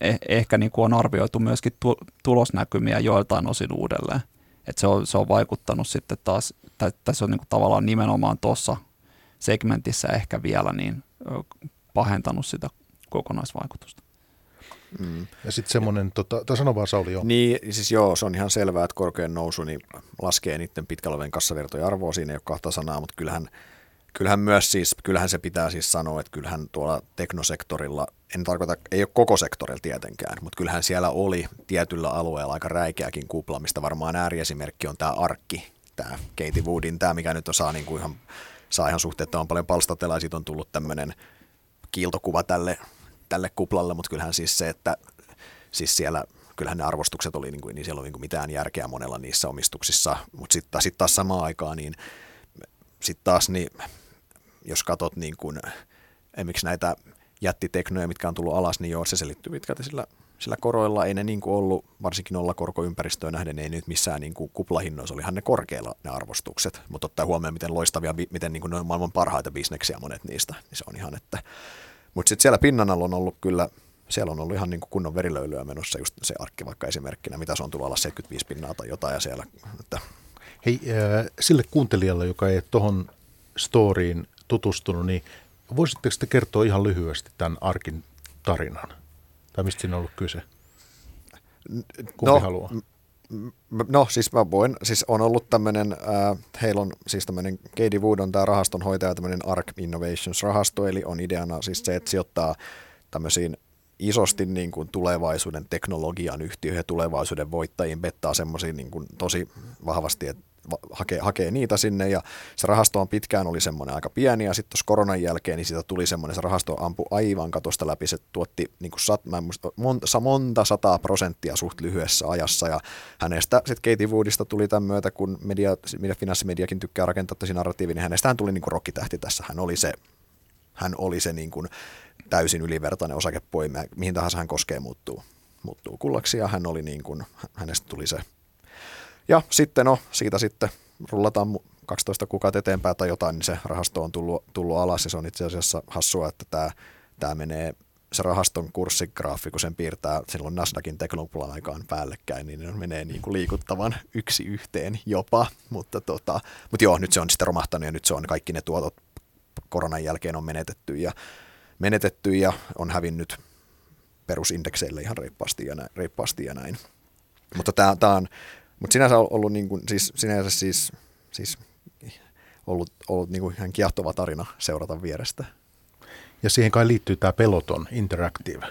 eh, ehkä niin kuin on arvioitu myöskin tu, tulosnäkymiä joiltain osin uudelleen. Et se, on, se on vaikuttanut sitten taas, tai tässä on niin kuin tavallaan nimenomaan tuossa segmentissä ehkä vielä niin pahentanut sitä kokonaisvaikutusta. Mm. Ja sitten semmoinen, tota, tai sano vaan Sauli, joo. Niin, siis joo, se on ihan selvää, että korkean nousu niin laskee niiden pitkällä kassavirtojen arvoa, siinä ei ole kahta sanaa, mutta kyllähän kyllähän myös siis, kyllähän se pitää siis sanoa, että kyllähän tuolla teknosektorilla, en tarkoita, ei ole koko sektorilla tietenkään, mutta kyllähän siellä oli tietyllä alueella aika räikeäkin kupla, mistä varmaan ääriesimerkki on tämä arkki, tämä Katie Woodin, tämä mikä nyt saa, niin kuin ihan, saa ihan suhteettoman paljon palstatella, ja siitä on tullut tämmöinen kiiltokuva tälle, tälle kuplalle, mutta kyllähän siis se, että siis siellä kyllähän ne arvostukset oli, niin, kuin, niin siellä oli niin kuin mitään järkeä monella niissä omistuksissa, mutta sitten sit taas samaan aikaan, niin sitten taas niin jos katsot niin kuin, esimerkiksi näitä jättiteknoja, mitkä on tullut alas, niin joo, se selittyy pitkälti sillä, sillä koroilla. Ei ne niin kuin ollut, varsinkin korkoympäristöön nähden, ei nyt missään niin kuin kuplahinnoissa, olihan ne korkeilla ne arvostukset, mutta ottaa huomioon, miten loistavia, miten niin kuin ne on maailman parhaita bisneksiä monet niistä, niin se on ihan, että... Mutta sitten siellä pinnan alla on ollut kyllä, siellä on ollut ihan niin kuin kunnon verilöylyä menossa just se arkki vaikka esimerkkinä, mitä se on tullut alas 75 pinnaa tai jotain ja siellä, että Hei, äh, sille kuuntelijalle, joka ei tuohon storyin tutustunut, niin voisitteko te kertoa ihan lyhyesti tämän Arkin tarinan? Tai mistä siinä on ollut kyse? Kumpi no, haluaa? No siis mä voin, siis on ollut tämmöinen, äh, heillä on siis tämmöinen, Katie Wood on tämä rahastonhoitaja, tämmöinen ARK Innovations rahasto, eli on ideana siis se, että sijoittaa tämmöisiin isosti niin kuin tulevaisuuden teknologian yhtiöihin ja tulevaisuuden voittajiin bettaa semmoisiin niin kuin tosi vahvasti, että hakee, hakee niitä sinne ja se rahasto on pitkään oli semmoinen aika pieni ja sitten tuossa koronan jälkeen niin siitä tuli semmoinen, se rahasto ampui aivan katosta läpi, se tuotti niin kuin sat, mä muista, monta, monta sataa prosenttia suht lyhyessä ajassa ja hänestä sitten Katie Woodista tuli tämän myötä, kun media, media finanssimediakin tykkää rakentaa tosi narratiivin, niin hänestä hän tuli niin kuin rokkitähti tässä, hän oli se, hän oli se niin kuin täysin ylivertainen osakepoimia, mihin tahansa hän koskee muuttuu, muuttuu kullaksi ja hän oli niin kuin, hänestä tuli se ja sitten no, siitä sitten rullataan 12 kuukautta eteenpäin tai jotain, niin se rahasto on tullut, tullut alas ja se on itse asiassa hassua, että tämä, tämä menee se rahaston kurssigraafi, kun sen piirtää silloin Nasdaqin teknologian aikaan päällekkäin, niin ne menee niin kuin liikuttavan yksi yhteen jopa, mutta, tota, mutta joo, nyt se on sitten romahtanut ja nyt se on kaikki ne tuotot koronan jälkeen on menetetty ja, menetetty ja on hävinnyt perusindekseille ihan reippaasti ja näin. Reippaasti ja näin. Mutta tämä, on, mutta sinänsä on ollut niin kuin, siis, sinänsä siis, siis ollut, ollut niin kuin ihan kiehtova tarina seurata vierestä. Ja siihen kai liittyy tämä Peloton Interactive,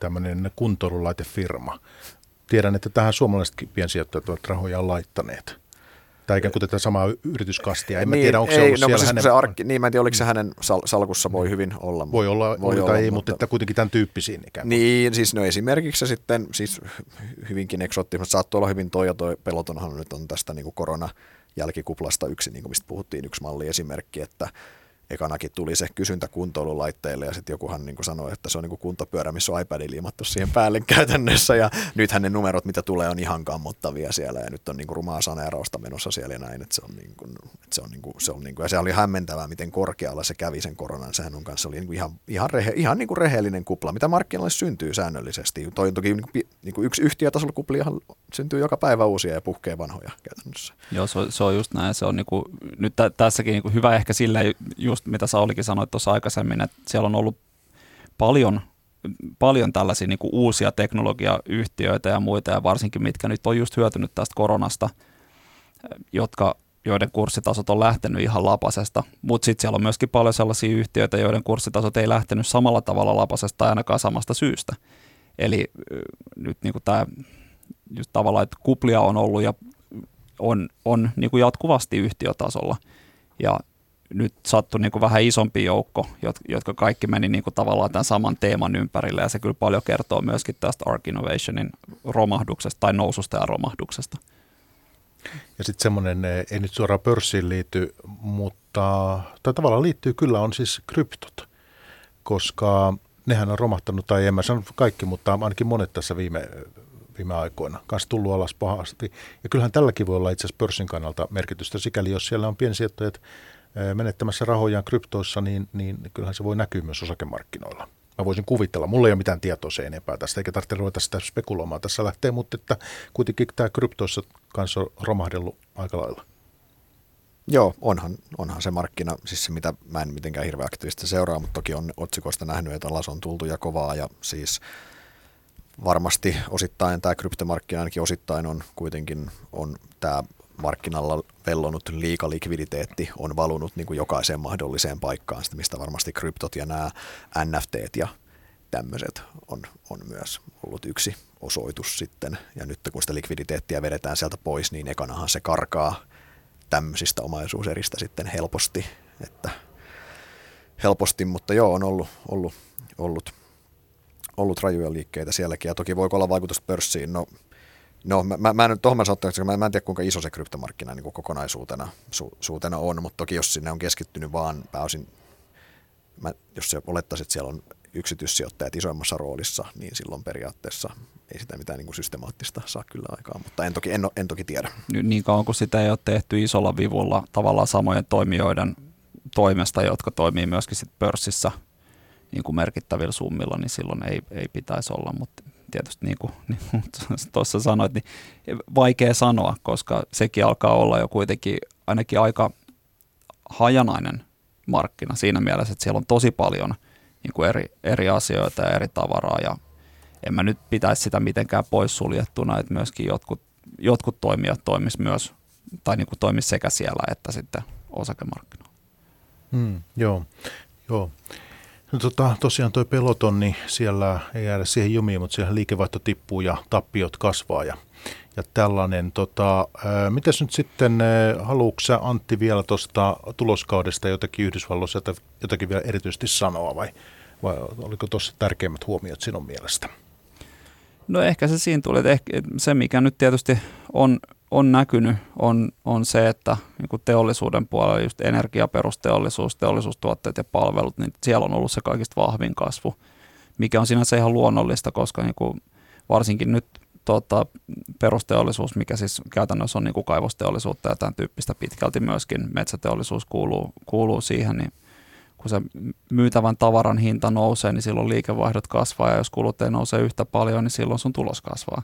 tämmöinen kuntoilulaitefirma. Tiedän, että tähän suomalaisetkin piensijoittajat ovat rahojaan laittaneet tai ikään kuin tätä samaa yrityskastia. En niin, tiedä, onko se ei, ollut no, siellä siis hänen... Se arkki, niin, mä en tiedä, oliko se hänen sal- salkussa, voi hyvin olla. Voi olla, voi olla tai ei, mutta, mutta että kuitenkin tämän tyyppisiin ikään kuin. Niin, siis no esimerkiksi se sitten, siis hyvinkin eksoottisesti, saattoi olla hyvin toi ja toi pelotonhan nyt on tästä niin kuin korona jälkikuplasta yksi, niin kuin mistä puhuttiin, yksi malli esimerkki, että ekanakin tuli se kysyntä kuntoilulaitteille ja sitten jokuhan niin sanoi, että se on niin kuntopyörä, missä on iPad liimattu siihen päälle käytännössä ja nythän ne numerot, mitä tulee, on ihan kammottavia siellä ja nyt on niin kuin rumaa saneerausta menossa siellä ja näin, että se on, niin kuin, että se on, niin kuin, se on niin kuin, ja se oli hämmentävää, miten korkealla se kävi sen koronan, sehän on kanssa oli niin kuin ihan, ihan, rehe, ihan niin kuin rehellinen kupla, mitä markkinoille syntyy säännöllisesti. Toi on toki niin kuin, niin kuin yksi yhtiötasolla kupliahan syntyy joka päivä uusia ja puhkee vanhoja käytännössä. Joo, se on, se on just näin. Se on niin kuin, nyt tässäkin niin kuin hyvä ehkä sillä just just mitä Saulikin sanoi tuossa aikaisemmin, että siellä on ollut paljon, paljon tällaisia niin kuin uusia teknologiayhtiöitä ja muita, ja varsinkin mitkä nyt on just hyötynyt tästä koronasta, jotka, joiden kurssitasot on lähtenyt ihan lapasesta, mutta sitten siellä on myöskin paljon sellaisia yhtiöitä, joiden kurssitasot ei lähtenyt samalla tavalla lapasesta tai ainakaan samasta syystä. Eli nyt niin kuin tämä just tavallaan, että kuplia on ollut ja on, on niin kuin jatkuvasti yhtiötasolla. Ja nyt sattui niin kuin vähän isompi joukko, jotka kaikki meni niin kuin tavallaan tämän saman teeman ympärille, ja se kyllä paljon kertoo myöskin tästä Arc Innovationin romahduksesta tai noususta ja romahduksesta. Ja sitten semmoinen, ei nyt suoraan pörssiin liity, mutta tai tavallaan liittyy kyllä on siis kryptot, koska nehän on romahtanut, tai en mä sano kaikki, mutta ainakin monet tässä viime, viime aikoina kanssa tullut alas pahasti. Ja kyllähän tälläkin voi olla itse asiassa pörssin kannalta merkitystä, sikäli jos siellä on piensijoittajat menettämässä rahojaan kryptoissa, niin, niin kyllähän se voi näkyä myös osakemarkkinoilla. Mä voisin kuvitella, mulla ei ole mitään tietoa se enempää tästä, eikä tarvitse ruveta sitä spekuloimaan. Tässä lähtee, mutta että kuitenkin tämä kryptoissa kanssa on romahdellut aika lailla. Joo, onhan, onhan se markkina, siis se mitä mä en mitenkään hirveän aktiivisesti seuraa, mutta toki on otsikoista nähnyt, että alas on tultu ja kovaa ja siis varmasti osittain tämä kryptomarkkina ainakin osittain on kuitenkin on tämä markkinalla vellonut liikalikviditeetti on valunut niin kuin jokaiseen mahdolliseen paikkaan, sitä mistä varmasti kryptot ja nämä NFTt ja tämmöiset on, on myös ollut yksi osoitus sitten. Ja nyt kun sitä likviditeettiä vedetään sieltä pois, niin ekanahan se karkaa tämmöisistä omaisuuseristä sitten helposti, että helposti, mutta joo, on ollut, ollut, ollut, ollut rajuja liikkeitä sielläkin, ja toki voiko olla vaikutus pörssiin, no No mä, mä, mä en tuohon mä, mä, mä en tiedä kuinka iso se kryptomarkkina niin kuin kokonaisuutena su, suutena on, mutta toki jos sinne on keskittynyt vaan pääosin, mä, jos se olettaisit, että siellä on yksityissijoittajat isoimmassa roolissa, niin silloin periaatteessa ei sitä mitään niin kuin systemaattista saa kyllä aikaan, mutta en toki, en, en toki tiedä. Niin kauan kuin sitä ei ole tehty isolla vivulla tavallaan samojen toimijoiden toimesta, jotka toimii myöskin sit pörssissä niin kuin merkittävillä summilla, niin silloin ei, ei pitäisi olla, mutta tietysti niin kuin, niin kuin tuossa sanoit, niin vaikea sanoa, koska sekin alkaa olla jo kuitenkin ainakin aika hajanainen markkina siinä mielessä, että siellä on tosi paljon niin kuin eri, eri asioita ja eri tavaraa ja en mä nyt pitäisi sitä mitenkään poissuljettuna, että myöskin jotkut, jotkut toimijat toimis myös tai niin kuin toimis sekä siellä että sitten osakemarkkinoilla. Hmm, joo, joo. No tota, tosiaan toi peloton, niin siellä ei jäädä siihen jumiin, mutta siellä liikevaihto tippuu ja tappiot kasvaa ja, ja tällainen. Tota, mitäs nyt sitten, haluatko Antti vielä tuosta tuloskaudesta jotakin Yhdysvalloissa jotakin vielä erityisesti sanoa vai, vai oliko tuossa tärkeimmät huomiot sinun mielestä? No ehkä se siinä tuli, että se mikä nyt tietysti on, on näkynyt on, on se, että niin teollisuuden puolella just energiaperusteollisuus, teollisuustuotteet ja palvelut, niin siellä on ollut se kaikista vahvin kasvu, mikä on sinänsä ihan luonnollista, koska niin kuin varsinkin nyt tota, perusteollisuus, mikä siis käytännössä on niin kuin kaivosteollisuutta ja tämän tyyppistä pitkälti myöskin metsäteollisuus kuuluu, kuuluu siihen, niin kun se myytävän tavaran hinta nousee, niin silloin liikevaihdot kasvaa ja jos kulut ei nouse yhtä paljon, niin silloin sun tulos kasvaa.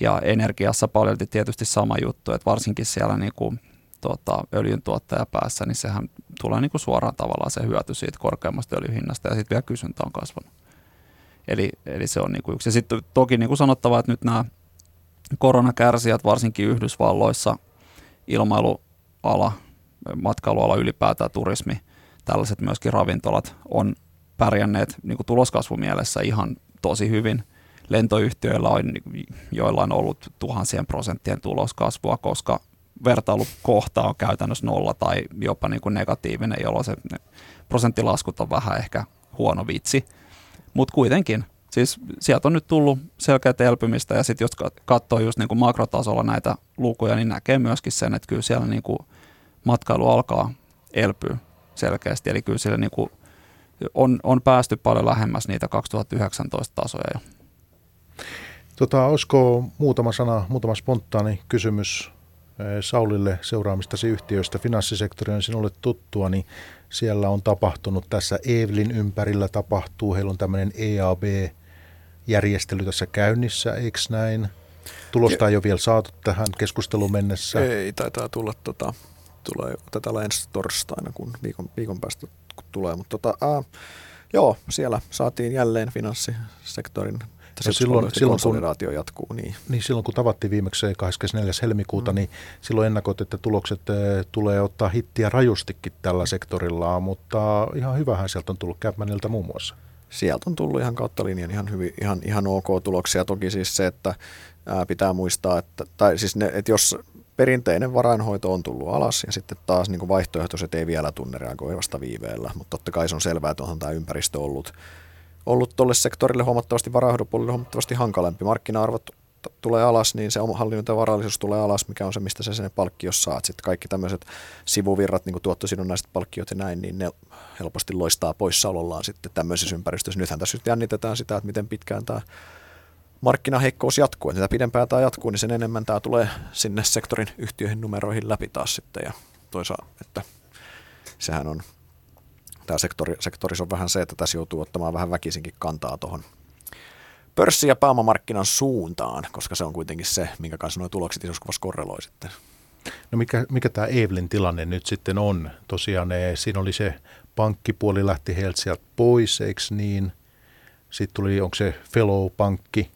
Ja energiassa paljon tietysti sama juttu, että varsinkin siellä niin kuin, tota, öljyn tuottaja päässä, niin sehän tulee niin kuin suoraan tavallaan se hyöty siitä korkeammasta öljyhinnasta ja sitten vielä kysyntä on kasvanut. Eli, eli se on niin kuin yksi. Ja sitten toki niin kuin sanottava, että nyt nämä koronakärsijät, varsinkin Yhdysvalloissa, ilmailuala, matkailuala ylipäätään, turismi, tällaiset myöskin ravintolat on pärjänneet niin kuin tuloskasvumielessä ihan tosi hyvin. Lentoyhtiöillä on, joilla on ollut tuhansien prosenttien tuloskasvua, koska vertailukohta on käytännössä nolla tai jopa niin kuin negatiivinen, jolloin se prosenttilaskut on vähän ehkä huono vitsi. Mutta kuitenkin, siis sieltä on nyt tullut selkeät elpymistä ja sitten jos katsoo just niin kuin makrotasolla näitä lukuja, niin näkee myöskin sen, että kyllä siellä niin kuin matkailu alkaa elpyä selkeästi. Eli kyllä siellä niin kuin on, on päästy paljon lähemmäs niitä 2019 tasoja jo. Tota, olisiko muutama sana, muutama spontaani kysymys eh, Saulille seuraamistasi yhtiöistä. Finanssisektori on sinulle tuttua, niin siellä on tapahtunut tässä Evelin ympärillä tapahtuu. Heillä on tämmöinen EAB-järjestely tässä käynnissä, eikö näin? Tulosta ei ole vielä saatu tähän keskusteluun mennessä. Ei, taitaa tulla tota, tulee, tätä ensi torstaina, kun viikon, viikon päästä kun tulee. Mutta tota, ää, joo, siellä saatiin jälleen finanssisektorin ja silloin, silloin kun, jatkuu. Niin. niin. silloin kun tavattiin viimeksi 24. helmikuuta, mm. niin silloin ennakoit, että tulokset tulee ottaa hittiä rajustikin tällä sektorilla, mutta ihan hyvähän sieltä on tullut Capmanilta muun muassa. Sieltä on tullut ihan kautta linjan ihan, hyvin, ihan, ihan ok tuloksia. Toki siis se, että ää, pitää muistaa, että, tai siis ne, että jos perinteinen varainhoito on tullut alas ja sitten taas niin vaihtoehtoiset ei vielä tunne reagoi vasta viiveellä, mutta totta kai se on selvää, että onhan tämä ympäristö ollut, ollut tuolle sektorille huomattavasti varainhoitopuolelle huomattavasti hankalempi. Markkina-arvot t- tulee alas, niin se hallinnon varallisuus tulee alas, mikä on se, mistä sä sen palkkio saat. Sitten kaikki tämmöiset sivuvirrat, niin kuin tuottosidonnaiset palkkiot ja näin, niin ne helposti loistaa poissaolollaan sitten tämmöisessä ympäristössä. Nythän tässä nyt jännitetään sitä, että miten pitkään tämä markkinaheikkous jatkuu. Mitä pidempään tämä jatkuu, niin sen enemmän tämä tulee sinne sektorin yhtiöihin numeroihin läpi taas sitten. Ja toisaalta, että sehän on, tämä sektori, sektorissa on vähän se, että tässä joutuu ottamaan vähän väkisinkin kantaa tuohon pörssi- ja pääomamarkkinan suuntaan, koska se on kuitenkin se, minkä kanssa nuo tulokset isossa kuvassa korreloi sitten. No mikä, mikä tämä Evelin tilanne nyt sitten on? Tosiaan ne, siinä oli se pankkipuoli lähti heiltä sieltä pois, eikö niin? Sitten tuli, onko se Fellow-pankki,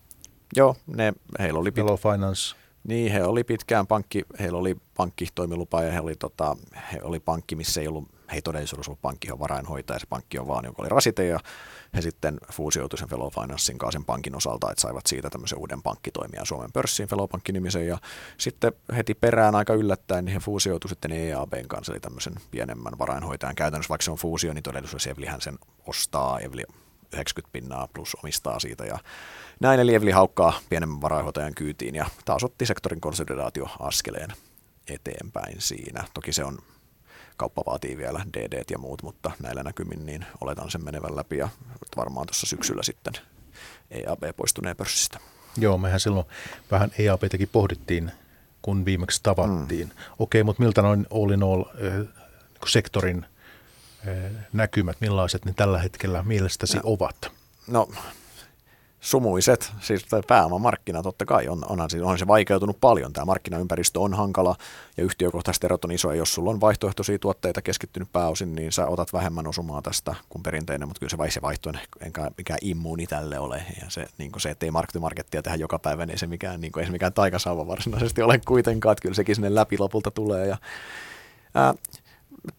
Joo, ne, heillä oli... Pit- Finance. Niin, he oli pitkään pankki, heillä oli pankkitoimilupa ja he oli, tota, he oli pankki, missä ei ollut, he ei todellisuudessa ollut pankki, on varainhoitaja, se pankki on vaan, joka oli rasite ja he sitten fuusioitui sen Fellow Financein kanssa sen pankin osalta, että saivat siitä tämmöisen uuden pankkitoimijan Suomen pörssiin, Fellow Pankki-nimisen ja sitten heti perään aika yllättäen niin he fuusioitui sitten EABn kanssa, eli tämmöisen pienemmän varainhoitajan käytännössä, vaikka se on fuusio, niin todellisuudessa Evlihän sen ostaa, Evli 90 pinnaa plus omistaa siitä ja näin eli Evli haukkaa pienemmän varainhoitajan kyytiin ja taas otti sektorin konsolidaatio askeleen eteenpäin siinä. Toki se on kauppa vaatii vielä DD ja muut, mutta näillä näkymin niin oletan sen menevän läpi ja varmaan tuossa syksyllä sitten EAB poistuneen pörssistä. Joo, mehän silloin vähän EABtäkin pohdittiin, kun viimeksi tavattiin. Mm. Okei, mutta miltä noin all in all äh, sektorin äh, näkymät, millaiset ne tällä hetkellä mielestäsi no, ovat? No sumuiset, siis pääomamarkkina totta kai on, onhan, onhan se vaikeutunut paljon. Tämä markkinaympäristö on hankala ja yhtiökohtaiset erot on isoja. Jos sulla on vaihtoehtoisia tuotteita keskittynyt pääosin, niin sä otat vähemmän osumaa tästä kuin perinteinen, mutta kyllä se vai se vaihtoehto enkä mikään immuuni tälle ole. Ja se, niin se ettei markettia tehdä joka päivä, niin ei se mikään, niin kuin, ei se mikään taikasauva varsinaisesti ole kuitenkaan, että kyllä sekin sinne läpi lopulta tulee. Ja, ää,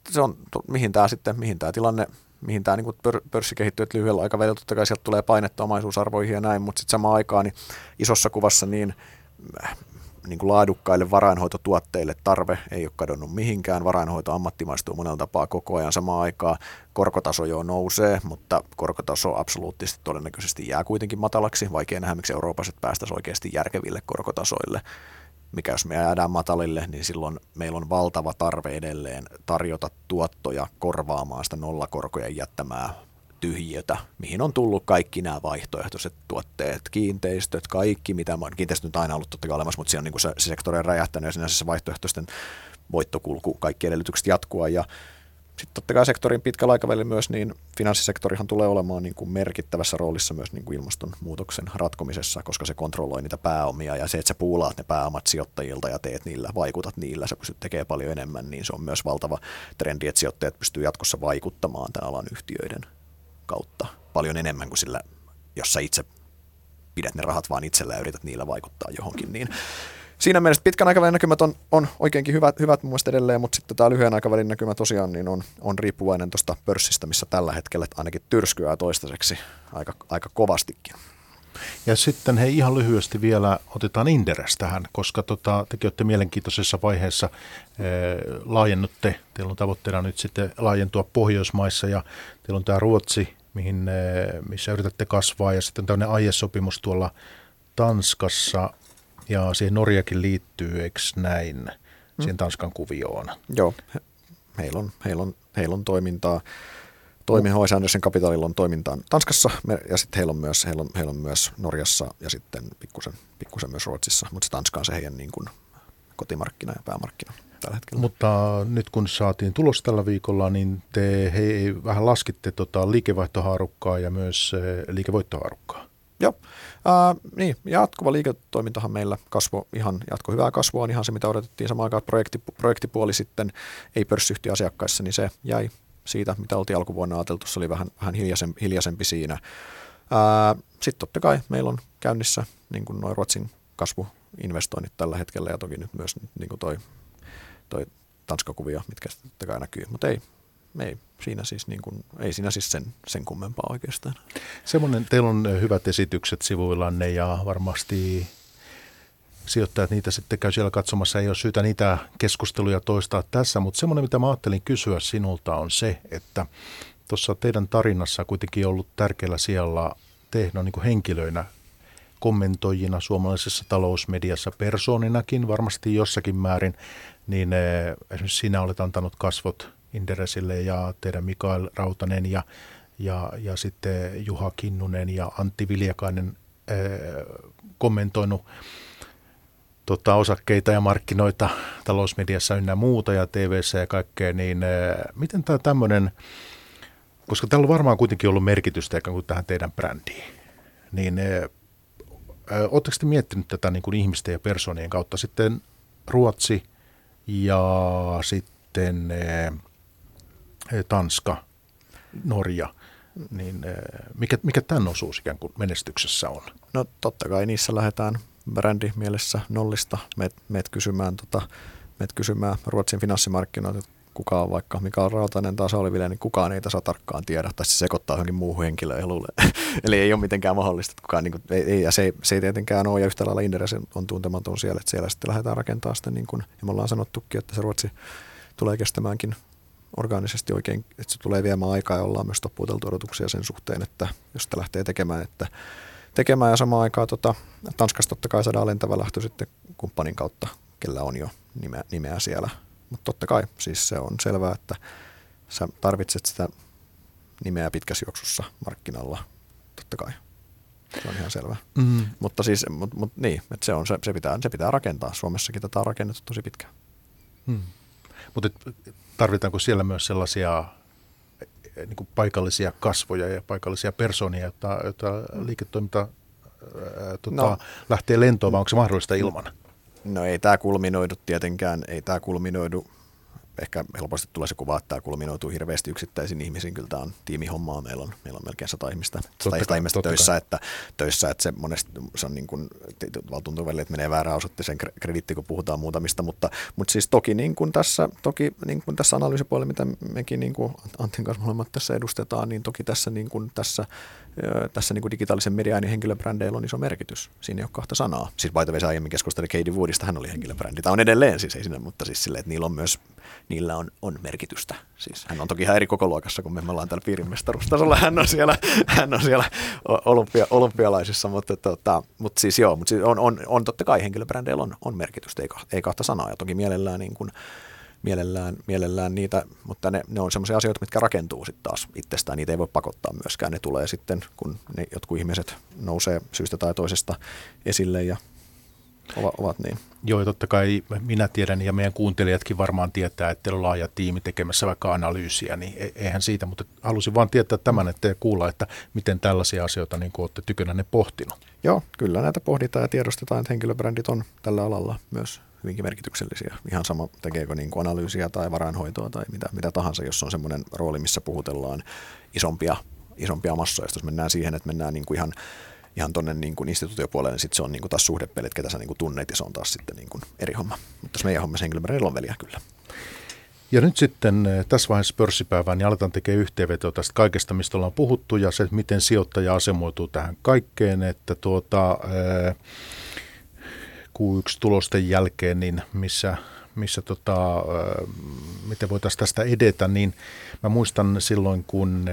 se on, mihin tämä sitten, mihin tämä tilanne mihin tämä niin pörssi kehittyy, että lyhyellä aikavälillä totta kai sieltä tulee painetta omaisuusarvoihin ja näin, mutta sitten samaan aikaan niin isossa kuvassa niin äh, niin kuin laadukkaille varainhoitotuotteille tarve ei ole kadonnut mihinkään. Varainhoito ammattimaistuu monella tapaa koko ajan samaan aikaan. Korkotaso jo nousee, mutta korkotaso absoluuttisesti todennäköisesti jää kuitenkin matalaksi. Vaikea nähdä, miksi Euroopassa päästäisiin oikeasti järkeville korkotasoille mikä jos me jäädään matalille, niin silloin meillä on valtava tarve edelleen tarjota tuottoja korvaamaan sitä nollakorkojen jättämää tyhjiötä, mihin on tullut kaikki nämä vaihtoehtoiset tuotteet, kiinteistöt, kaikki mitä, kiinteistöt on aina ollut totta kai olemassa, mutta siinä on niin se, se sektori on räjähtänyt ja sinänsä se vaihtoehtoisten voittokulku, kaikki edellytykset jatkua ja sitten totta kai sektorin pitkällä aikavälillä myös, niin finanssisektorihan tulee olemaan niin kuin merkittävässä roolissa myös niin kuin ilmastonmuutoksen ratkomisessa, koska se kontrolloi niitä pääomia ja se, että sä puulaat ne pääomat sijoittajilta ja teet niillä, vaikutat niillä, sä pystyt tekemään paljon enemmän, niin se on myös valtava trendi, että sijoittajat pystyy jatkossa vaikuttamaan tämän alan yhtiöiden kautta paljon enemmän kuin sillä, jos sä itse pidät ne rahat vaan itsellä ja yrität niillä vaikuttaa johonkin, niin siinä mielessä pitkän aikavälin näkymät on, on oikeinkin hyvät, hyvät mun mielestä edelleen, mutta sitten tämä lyhyen aikavälin näkymä tosiaan niin on, on riippuvainen tuosta pörssistä, missä tällä hetkellä ainakin tyrskyää toistaiseksi aika, aika kovastikin. Ja sitten hei ihan lyhyesti vielä otetaan Inderes tähän, koska tota, tekin olette mielenkiintoisessa vaiheessa ee, laajennutte. Teillä on tavoitteena nyt sitten laajentua Pohjoismaissa ja teillä on tämä Ruotsi, mihin, ee, missä yritätte kasvaa ja sitten tämmöinen aiesopimus tuolla Tanskassa ja siihen Norjakin liittyy, eikö näin, mm. siihen Tanskan kuvioon? Joo, heillä on, heillä on, heillä on toimintaa. Toimi H.S. Andersen Capitalilla on toimintaa Tanskassa ja sitten heillä on myös, heillä on, heillä on myös Norjassa ja sitten pikkusen, pikkusen myös Ruotsissa, mutta se Tanska on se heidän niin kuin kotimarkkina ja päämarkkina tällä hetkellä. Mutta nyt kun saatiin tulos tällä viikolla, niin te hei, vähän laskitte tota liikevaihtohaarukkaa ja myös eh, liikevoittohaarukkaa. Joo, Ää, niin, jatkuva liiketoimintahan meillä kasvo ihan, jatko hyvää kasvua on ihan se, mitä odotettiin. Samaan aikaan, projekti, projektipuoli sitten ei pörssiyhtiöasiakkaissa, niin se jäi siitä, mitä oltiin alkuvuonna ajateltu, se oli vähän, vähän hiljaisempi, hiljaisempi siinä. Sitten totta kai meillä on käynnissä niin kuin noin Ruotsin kasvuinvestoinnit tällä hetkellä ja toki nyt myös niin kuin toi, toi Tanska-kuvia, mitkä totta kai näkyy, mutta ei, ei siinä siis, niin kuin, ei siinä siis sen, sen kummempaa oikeastaan. Semmoinen, teillä on hyvät esitykset sivuillanne ja varmasti sijoittajat niitä sitten käy siellä katsomassa. Ei ole syytä niitä keskusteluja toistaa tässä, mutta semmoinen, mitä mä ajattelin kysyä sinulta on se, että tuossa teidän tarinassa kuitenkin ollut tärkeällä siellä te no, niin kuin henkilöinä kommentoijina suomalaisessa talousmediassa, persooninakin varmasti jossakin määrin, niin eh, esimerkiksi sinä olet antanut kasvot Inderesille ja teidän Mikael Rautanen ja, ja, ja sitten Juha Kinnunen ja Antti Viljakainen ää, kommentoinut tota, osakkeita ja markkinoita talousmediassa ynnä muuta ja tv ja kaikkea, niin ää, miten tämä tämmöinen, koska tällä on varmaan kuitenkin ollut merkitystä kuin tähän teidän brändiin, niin oletteko te miettinyt tätä niin kuin ihmisten ja persoonien kautta? Sitten Ruotsi ja sitten Tanska, Norja, niin mikä, mikä tämän osuus ikään kuin menestyksessä on? No totta kai niissä lähdetään brändi mielessä nollista. Meet, meet, kysymään, tota, meet kysymään Ruotsin finanssimarkkinoita, kuka on vaikka Mikael Rautanen tai Sauli niin kukaan ei tässä tarkkaan tiedä, tai se sekoittaa johonkin muuhun luulee. Eli ei ole mitenkään mahdollista, että kukaan, niin kuin, ei, ei, ja se se ei tietenkään ole, ja yhtä lailla Inderes on tuntematon siellä, että siellä sitten lähdetään rakentamaan sitä, niin kuin, ja me ollaan sanottukin, että se Ruotsi tulee kestämäänkin orgaanisesti oikein, että se tulee viemään aikaa ja ollaan myös toppuuteltu odotuksia sen suhteen, että jos sitä lähtee tekemään, että tekemään ja samaan aikaan tota, Tanskasta totta kai saadaan lentävä lähtö sitten kumppanin kautta, kellä on jo nimeä, nimeä siellä. Mutta totta kai siis se on selvää, että sä tarvitset sitä nimeä pitkässä juoksussa markkinalla, totta kai. Se on ihan selvä. Mm. Mutta siis, mut, mut niin, että se, on, se, se, pitää, se pitää rakentaa. Suomessakin tätä on rakennettu tosi pitkään. Mm. Mutta tarvitaanko siellä myös sellaisia eh, niin kuin paikallisia kasvoja ja paikallisia persoonia, jotta, jotta liiketoiminta ää, tota, no. lähtee lentoon, vai onko se mahdollista ilman? No ei tämä kulminoidu tietenkään, ei tämä kulminoidu ehkä helposti tulee se kuva, että tämä kulminoituu hirveästi yksittäisiin ihmisiin. Kyllä tämä on tiimihommaa. Meillä on, meillä on melkein sata ihmistä, sata ihmistä, ihmistä töissä, että, töissä, että se monesti se on niin kuin, tuntuu välillä, että menee väärään osoitteeseen krediitti, kun puhutaan muutamista, mutta, mutta siis toki niin kuin tässä, toki niin kuin tässä analyysipuolella, mitä mekin niin kuin Antin kanssa molemmat tässä edustetaan, niin toki tässä, niin kuin tässä tässä niin kuin digitaalisen median niin henkilöbrändeillä on iso merkitys. Siinä ei ole kahta sanaa. Siis by the way, aiemmin keskustelin Katie Woodista, hän oli henkilöbrändi. Tämä on edelleen siis, ei sinne, mutta siis silleen, että niillä on myös niillä on, on merkitystä. Siis hän on toki ihan eri kokoluokassa, kun me, me ollaan täällä piirimestaruustasolla. Hän on siellä, hän on siellä olympia, olympialaisissa, mutta, tota, mutta siis joo, mutta siis on, on, on, totta kai henkilöbrändeillä on, on merkitystä, ei, ei kahta sanaa. Ja toki mielellään niin kuin, mielellään, mielellään niitä, mutta ne, ne on sellaisia asioita, mitkä rakentuu sitten taas itsestään. Niitä ei voi pakottaa myöskään. Ne tulee sitten, kun ne jotkut ihmiset nousee syystä tai toisesta esille ja ovat, ovat niin. Joo, ja totta kai minä tiedän ja meidän kuuntelijatkin varmaan tietää, että teillä on laaja tiimi tekemässä vaikka analyysiä, niin e- eihän siitä, mutta halusin vain tietää tämän, että kuulla, että miten tällaisia asioita niin olette tykönänne pohtinut. Joo, kyllä näitä pohditaan ja tiedostetaan, että henkilöbrändit on tällä alalla myös hyvinkin merkityksellisiä. Ihan sama tekeekö niin kuin analyysiä tai varainhoitoa tai mitä, mitä tahansa, jos on semmoinen rooli, missä puhutellaan isompia, isompia massoja. Jos mennään siihen, että mennään niin kuin ihan ihan tuonne niin kuin instituutiopuolelle, niin sitten se on niin kuin taas suhdepelit, ketä sä niin kuin tunnet, ja se on taas sitten niin kuin eri homma. Mutta tässä meidän hommassa henkilöbrändillä on veliä kyllä. Ja nyt sitten eh, tässä vaiheessa pörssipäivään niin aletaan tekemään yhteenvetoa tästä kaikesta, mistä ollaan puhuttu, ja se, miten sijoittaja asemoituu tähän kaikkeen, että tuota, eh, Q1-tulosten jälkeen, niin missä, missä tota, miten voitaisiin tästä edetä, niin mä muistan silloin, kun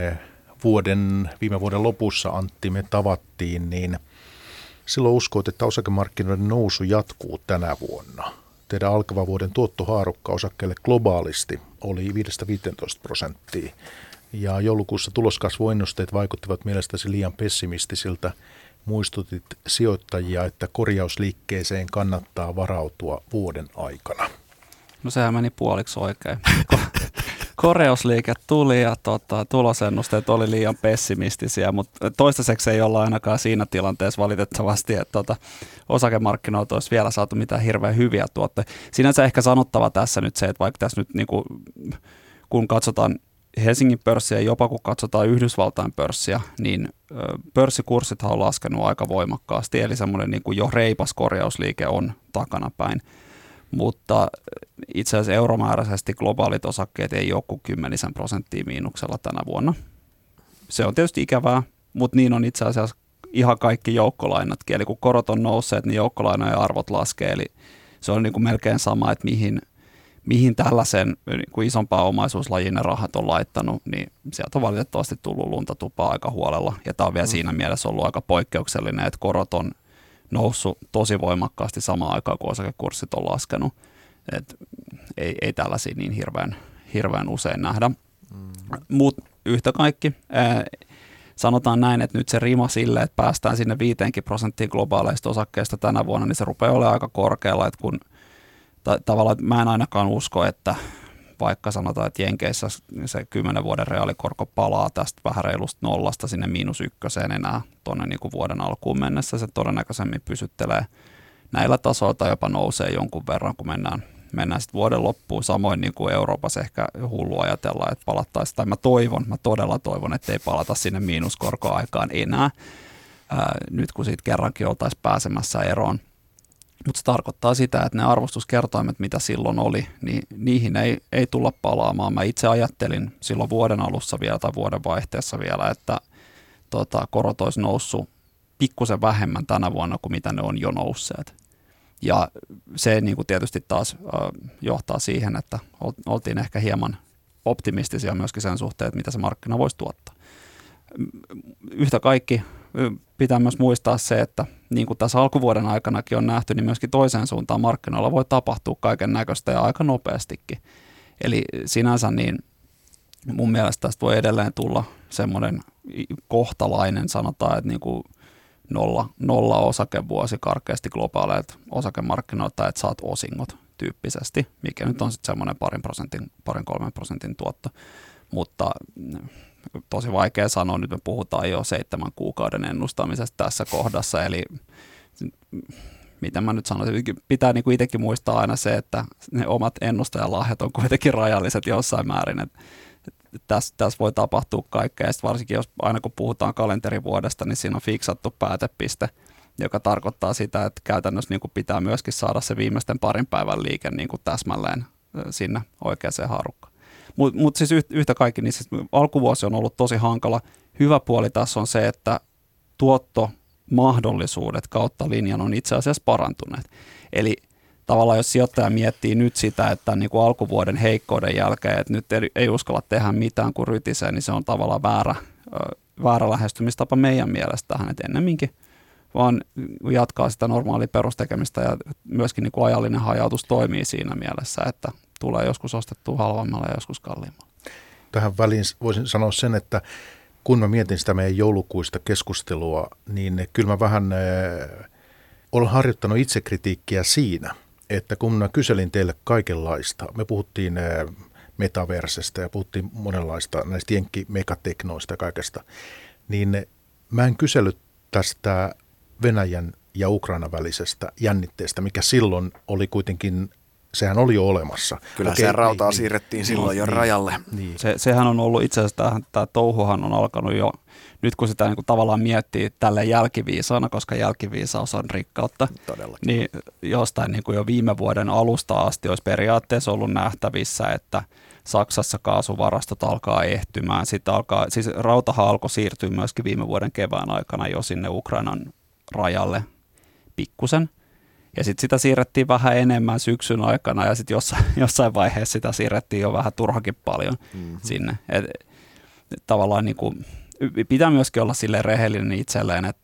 vuoden, viime vuoden lopussa Antti me tavattiin, niin silloin uskoit, että osakemarkkinoiden nousu jatkuu tänä vuonna. Teidän alkavan vuoden tuottohaarukka osakkeelle globaalisti oli 5-15 prosenttia. Ja joulukuussa tuloskasvuennusteet vaikuttivat mielestäsi liian pessimistisiltä. Muistutit sijoittajia, että korjausliikkeeseen kannattaa varautua vuoden aikana. No sehän meni puoliksi oikein. koreusliike tuli ja tota, tulosennusteet oli liian pessimistisiä, mutta toistaiseksi ei olla ainakaan siinä tilanteessa valitettavasti, että tota, osakemarkkinoilta olisi vielä saatu mitään hirveän hyviä tuotteita. Sinänsä ehkä sanottava tässä nyt se, että vaikka tässä nyt niin kuin, kun katsotaan Helsingin pörssiä ja jopa kun katsotaan Yhdysvaltain pörssiä, niin pörssikurssit on laskenut aika voimakkaasti, eli semmoinen niin kuin jo reipas korjausliike on takana päin mutta itse asiassa euromääräisesti globaalit osakkeet ei ole kuin kymmenisen prosenttia miinuksella tänä vuonna. Se on tietysti ikävää, mutta niin on itse asiassa ihan kaikki joukkolainatkin. Eli kun korot on nousseet, niin joukkolainojen arvot laskee. Eli se on niin kuin melkein sama, että mihin, mihin tällaisen niin kuin isompaa omaisuuslajin ne rahat on laittanut, niin sieltä on valitettavasti tullut lunta tupaa aika huolella. Ja tämä on vielä mm. siinä mielessä ollut aika poikkeuksellinen, että korot on noussut tosi voimakkaasti samaan aikaan, kun osakekurssit on laskenut. Et ei, ei tällaisia niin hirveän, hirveän usein nähdä. Mm. Mutta yhtä kaikki, ää, sanotaan näin, että nyt se rima sille, että päästään sinne 5 prosenttiin globaaleista osakkeista tänä vuonna, niin se rupeaa olemaan aika korkealla, että kun ta- tavallaan mä en ainakaan usko, että vaikka sanotaan, että Jenkeissä se 10 vuoden reaalikorko palaa tästä vähän reilusta nollasta sinne miinus ykköseen enää tuonne niin kuin vuoden alkuun mennessä, se todennäköisemmin pysyttelee näillä tasoilla tai jopa nousee jonkun verran, kun mennään, mennään sitten vuoden loppuun. Samoin niin kuin Euroopassa ehkä hullu ajatella, että palattaisiin, tai mä toivon, mä todella toivon, että ei palata sinne miinuskorkoaikaan enää, ää, nyt kun siitä kerrankin oltaisiin pääsemässä eroon. Mutta se tarkoittaa sitä, että ne arvostuskertoimet, mitä silloin oli, niin niihin ei, ei tulla palaamaan. Mä itse ajattelin silloin vuoden alussa vielä tai vuoden vaihteessa vielä, että tota, korot olisi noussut pikkusen vähemmän tänä vuonna kuin mitä ne on jo nousseet. Ja se niin kuin tietysti taas äh, johtaa siihen, että oltiin ehkä hieman optimistisia myöskin sen suhteen, että mitä se markkina voisi tuottaa. Yhtä kaikki pitää myös muistaa se, että niin kuin tässä alkuvuoden aikanakin on nähty, niin myöskin toiseen suuntaan markkinoilla voi tapahtua kaiken näköistä ja aika nopeastikin. Eli sinänsä niin mun mielestä tästä voi edelleen tulla semmoinen kohtalainen, sanotaan, että niin kuin nolla, nolla osakevuosi karkeasti globaaleilta osakemarkkinoilta, että saat osingot tyyppisesti, mikä nyt on sitten semmoinen parin prosentin, parin kolmen prosentin tuotto. Mutta tosi vaikea sanoa, nyt me puhutaan jo seitsemän kuukauden ennustamisesta tässä kohdassa, eli mitä mä nyt sanoisin, pitää niin kuin itsekin muistaa aina se, että ne omat ennustajalahjat on kuitenkin rajalliset jossain määrin, että tässä, tässä voi tapahtua kaikkea, ja varsinkin jos aina kun puhutaan kalenterivuodesta, niin siinä on fiksattu päätepiste, joka tarkoittaa sitä, että käytännössä niin kuin pitää myöskin saada se viimeisten parin päivän liike niin kuin täsmälleen sinne oikeaan haarukkaan. Mutta mut siis yhtä kaikki, niin siis alkuvuosi on ollut tosi hankala. hyvä puoli tässä on se, että tuottomahdollisuudet kautta linjan on itse asiassa parantuneet. Eli tavallaan jos sijoittaja miettii nyt sitä, että niin kuin alkuvuoden heikkouden jälkeen, että nyt ei, ei uskalla tehdä mitään kuin rytisee, niin se on tavallaan väärä, väärä lähestymistapa meidän mielestä tähän, että ennemminkin vaan jatkaa sitä normaalia perustekemistä ja myöskin niin kuin ajallinen hajautus toimii siinä mielessä, että tulee joskus ostettua halvemmalla ja joskus kalliimmalla. Tähän väliin voisin sanoa sen, että kun mä mietin sitä meidän joulukuista keskustelua, niin kyllä mä vähän äh, olen harjoittanut itsekritiikkiä siinä, että kun mä kyselin teille kaikenlaista, me puhuttiin äh, metaversestä ja puhuttiin monenlaista näistä jenkki-megateknoista ja kaikesta, niin mä en kysellyt tästä Venäjän ja Ukrainan välisestä jännitteestä, mikä silloin oli kuitenkin sehän oli jo olemassa. Kyllä se rautaa niin, siirrettiin niin, silloin niin, jo niin, rajalle. Niin. Se, sehän on ollut itse asiassa, tämä, tämä touhuhan on alkanut jo, nyt kun sitä niin kuin tavallaan miettii tälle jälkiviisaana, koska jälkiviisaus on rikkautta, Todellakin. niin jostain niin kuin jo viime vuoden alusta asti olisi periaatteessa ollut nähtävissä, että Saksassa kaasuvarastot alkaa ehtymään. Sitten alkaa, siis rautahan alkoi siirtyä myöskin viime vuoden kevään aikana jo sinne Ukrainan rajalle pikkusen. Ja sitten sitä siirrettiin vähän enemmän syksyn aikana ja sitten jossain, jossain vaiheessa sitä siirrettiin jo vähän turhakin paljon mm-hmm. sinne. Et, et tavallaan niin kuin, pitää myöskin olla sille rehellinen itselleen, että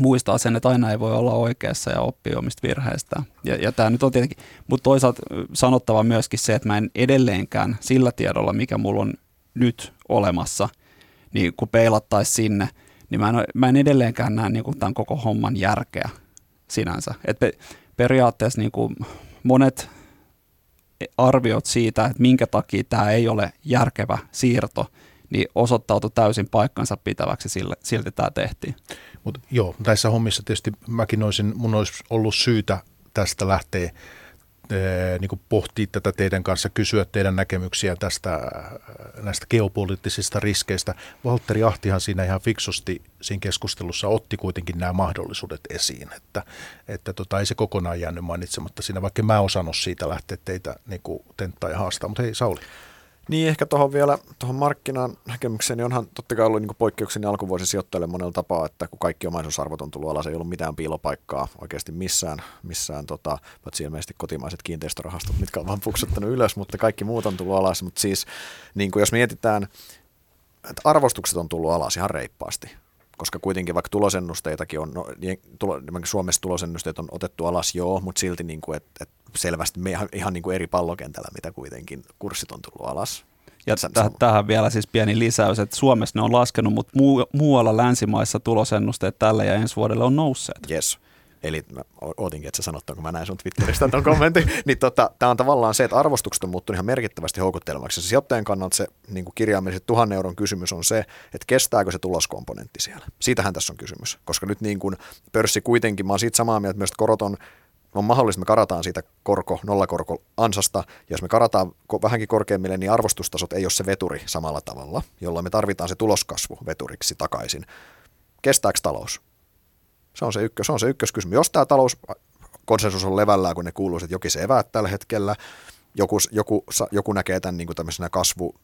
muistaa sen, että aina ei voi olla oikeassa ja oppia omista virheistä. Ja, ja tämä nyt on tietenkin, mutta toisaalta sanottava myöskin se, että mä en edelleenkään sillä tiedolla, mikä mulla on nyt olemassa, niin kun peilattaisiin sinne – niin mä en, mä en edelleenkään näe niin kuin tämän koko homman järkeä sinänsä. Et pe, periaatteessa niin kuin monet arviot siitä, että minkä takia tämä ei ole järkevä siirto, niin osoittautui täysin paikkansa pitäväksi, sille, silti tämä tehtiin. Mut joo, näissä hommissa tietysti mäkin olisin, mun olisi ollut syytä tästä lähteä niin kuin pohtia tätä teidän kanssa, kysyä teidän näkemyksiä tästä näistä geopoliittisista riskeistä. Valtteri Ahtihan siinä ihan fiksusti siinä keskustelussa otti kuitenkin nämä mahdollisuudet esiin, että, että tota, ei se kokonaan jäänyt mainitsematta siinä, vaikka mä osannut siitä lähteä teitä niin kuin tenttaa ja haastaa. Mutta hei Sauli. Niin, ehkä tuohon vielä tuohon markkinan näkemykseen, niin onhan totta kai ollut niin poikkeukseni alkuvuosi sijoittajille monella tapaa, että kun kaikki omaisuusarvot on tullut alas, ei ollut mitään piilopaikkaa oikeasti missään, missään tota, paitsi ilmeisesti kotimaiset kiinteistörahastot, mitkä on vaan puksuttanut ylös, mutta kaikki muut on tullut alas. Mutta siis, niin kuin jos mietitään, että arvostukset on tullut alas ihan reippaasti, koska kuitenkin vaikka tulosennusteitakin on, no, tulo, Suomessa tulosennusteet on otettu alas joo, mutta silti niin kuin, että, että selvästi me ihan, ihan niin kuin eri pallokentällä, mitä kuitenkin kurssit on tullut alas. Ja t- tähän vielä siis pieni lisäys, että Suomessa ne on laskenut, mutta muu- muualla länsimaissa tulosennusteet tälle ja ensi vuodelle on nousseet. Yes. Eli mä ootinkin, että sä sanot, kun mä näin sun Twitteristä tuon kommentin. niin tota, tämä on tavallaan se, että arvostukset on muuttunut ihan merkittävästi houkuttelemaksi. Se sijoittajan kannalta se niin kirjaimellisesti tuhannen euron kysymys on se, että kestääkö se tuloskomponentti siellä. Siitähän tässä on kysymys. Koska nyt niin kuin pörssi kuitenkin, mä oon siitä samaa mieltä, että korot on on mahdollista, että me karataan siitä korko, nollakorko ansasta, ja jos me karataan vähänkin korkeammille, niin arvostustasot ei ole se veturi samalla tavalla, jolloin me tarvitaan se tuloskasvu veturiksi takaisin. Kestääkö talous? Se on se, ykkös, se, on se ykköskysymys. Jos tämä talous konsensus on levällään, kun ne kuuluu, että jokin se eväät tällä hetkellä, joku, joku, joku näkee tämän niin kuin tämmöisenä kasvu,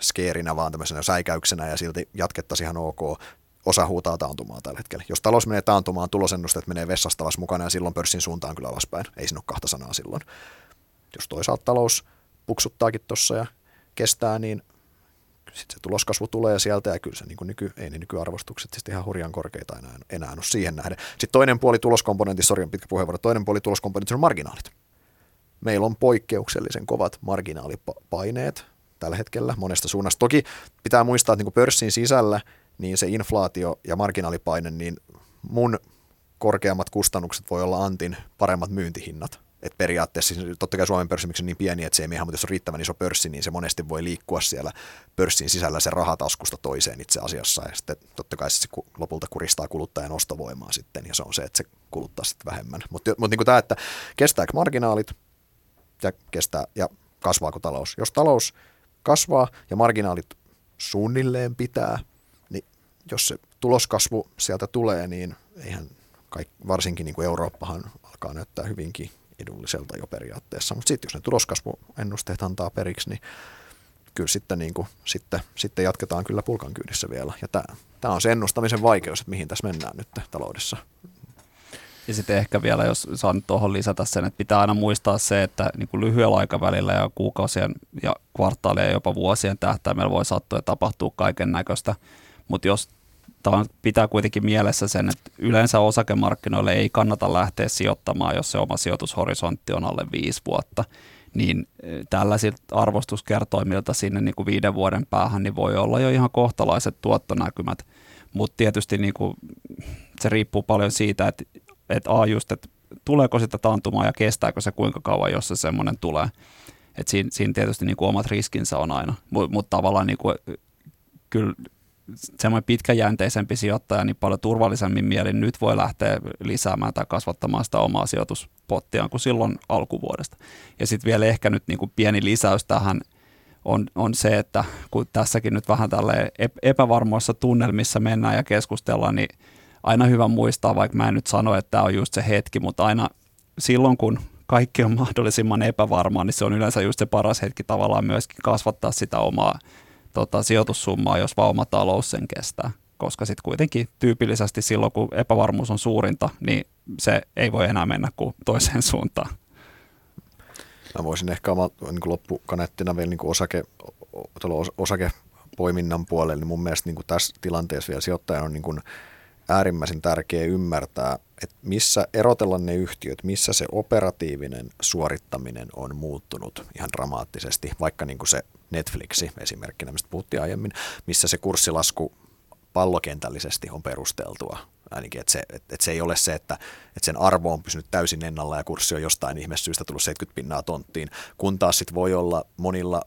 skeerinä, vaan tämmöisenä säikäyksenä ja silti jatkettaisiin ihan ok osa huutaa taantumaa tällä hetkellä. Jos talous menee taantumaan, tulosennusteet menee vessasta mukana ja silloin pörssin suuntaan kyllä alaspäin. Ei siinä ole kahta sanaa silloin. Jos toisaalta talous puksuttaakin tuossa ja kestää, niin sitten se tuloskasvu tulee sieltä ja kyllä se niin nyky, ei ne nykyarvostukset siis ihan hurjan korkeita enää, enää ole siihen nähden. Sitten toinen puoli tuloskomponentissa, sori on pitkä puheenvuoro, toinen puoli tuloskomponentissa on marginaalit. Meillä on poikkeuksellisen kovat marginaalipaineet tällä hetkellä monesta suunnasta. Toki pitää muistaa, että niin pörssin sisällä – niin se inflaatio ja marginaalipaine, niin mun korkeammat kustannukset voi olla Antin paremmat myyntihinnat. Et periaatteessa siis totta kai Suomen pörssi on niin pieni, että se ei mene, mutta jos on riittävän iso pörssi, niin se monesti voi liikkua siellä pörssin sisällä se rahataskusta toiseen itse asiassa. Ja sitten totta kai se lopulta kuristaa kuluttajan ostovoimaa sitten, ja se on se, että se kuluttaa sitten vähemmän. Mutta mut niin tämä, että kestääkö marginaalit ja, kestää, ja kasvaako talous. Jos talous kasvaa ja marginaalit suunnilleen pitää, jos se tuloskasvu sieltä tulee, niin eihän kaik, varsinkin niin kuin Eurooppahan alkaa näyttää hyvinkin edulliselta jo periaatteessa. Mutta sitten jos ne tuloskasvuennusteet antaa periksi, niin kyllä sitten, niin kuin, sitten, sitten jatketaan kyllä pulkan kyydissä vielä. Ja tämä, tämä on se ennustamisen vaikeus, että mihin tässä mennään nyt taloudessa. Ja sitten ehkä vielä, jos saan tuohon lisätä sen, että pitää aina muistaa se, että niin kuin lyhyellä aikavälillä ja kuukausien ja kvartaalien ja jopa vuosien tähtäimellä voi sattua ja tapahtua kaiken näköistä. Mutta jos tämä pitää kuitenkin mielessä sen, että yleensä osakemarkkinoille ei kannata lähteä sijoittamaan, jos se oma sijoitushorisontti on alle viisi vuotta, niin e, tällaisilta arvostuskertoimilta sinne niin kuin viiden vuoden päähän niin voi olla jo ihan kohtalaiset tuottonäkymät. Mutta tietysti niin kuin, se riippuu paljon siitä, että, että A just, että tuleeko sitä taantumaa ja kestääkö se kuinka kauan, jos se semmoinen tulee. Et siinä, siinä tietysti niin kuin omat riskinsä on aina, mutta mut tavallaan niin kuin, kyllä semmoinen pitkäjänteisempi sijoittaja niin paljon turvallisemmin mielin nyt voi lähteä lisäämään tai kasvattamaan sitä omaa sijoituspottiaan kuin silloin alkuvuodesta. Ja sitten vielä ehkä nyt niin kuin pieni lisäys tähän on, on se, että kun tässäkin nyt vähän tälle epävarmoissa tunnelmissa mennään ja keskustellaan, niin aina hyvä muistaa, vaikka mä en nyt sano, että tämä on just se hetki, mutta aina silloin, kun kaikki on mahdollisimman epävarmaa, niin se on yleensä just se paras hetki tavallaan myöskin kasvattaa sitä omaa tota, sijoitussummaa, jos vaan oma talous sen kestää. Koska sitten kuitenkin tyypillisesti silloin, kun epävarmuus on suurinta, niin se ei voi enää mennä kuin toiseen suuntaan. Mä voisin ehkä oma niin loppukanettina vielä niin osake, osakepoiminnan puolelle, niin mun mielestä niin tässä tilanteessa vielä sijoittajan on niin kuin äärimmäisen tärkeää ymmärtää, että missä erotella ne yhtiöt, missä se operatiivinen suorittaminen on muuttunut ihan dramaattisesti, vaikka niin kuin se Netflixi esimerkkinä, mistä puhuttiin aiemmin, missä se kurssilasku pallokentällisesti on perusteltua. Ainakin, että se, että, että se ei ole se, että, että sen arvo on pysynyt täysin ennalla ja kurssi on jostain ihmessyystä tullut 70 pinnaa tonttiin, kun taas sit voi olla monilla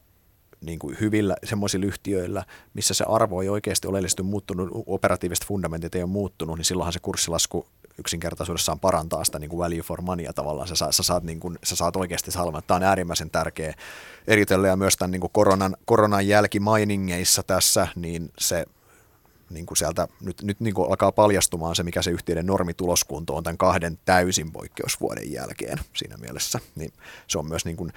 niin kuin hyvillä semmoisilla yhtiöillä, missä se arvo ei oikeasti oleellisesti muuttunut, operatiiviset fundamentit ei ole muuttunut, niin silloinhan se kurssilasku yksinkertaisuudessaan parantaa sitä niin kuin value for moneya tavallaan. Sä, sä, sä, saat, niin kuin, sä saat oikeasti salman. Tämä on äärimmäisen tärkeä eritellä ja myös tämän niin kuin koronan, koronan jälkimainingeissa tässä, niin se niin kuin sieltä nyt, nyt niin kuin alkaa paljastumaan se, mikä se yhtiöiden normituloskunto on tämän kahden täysin poikkeusvuoden jälkeen siinä mielessä. Niin se on myös niin kuin,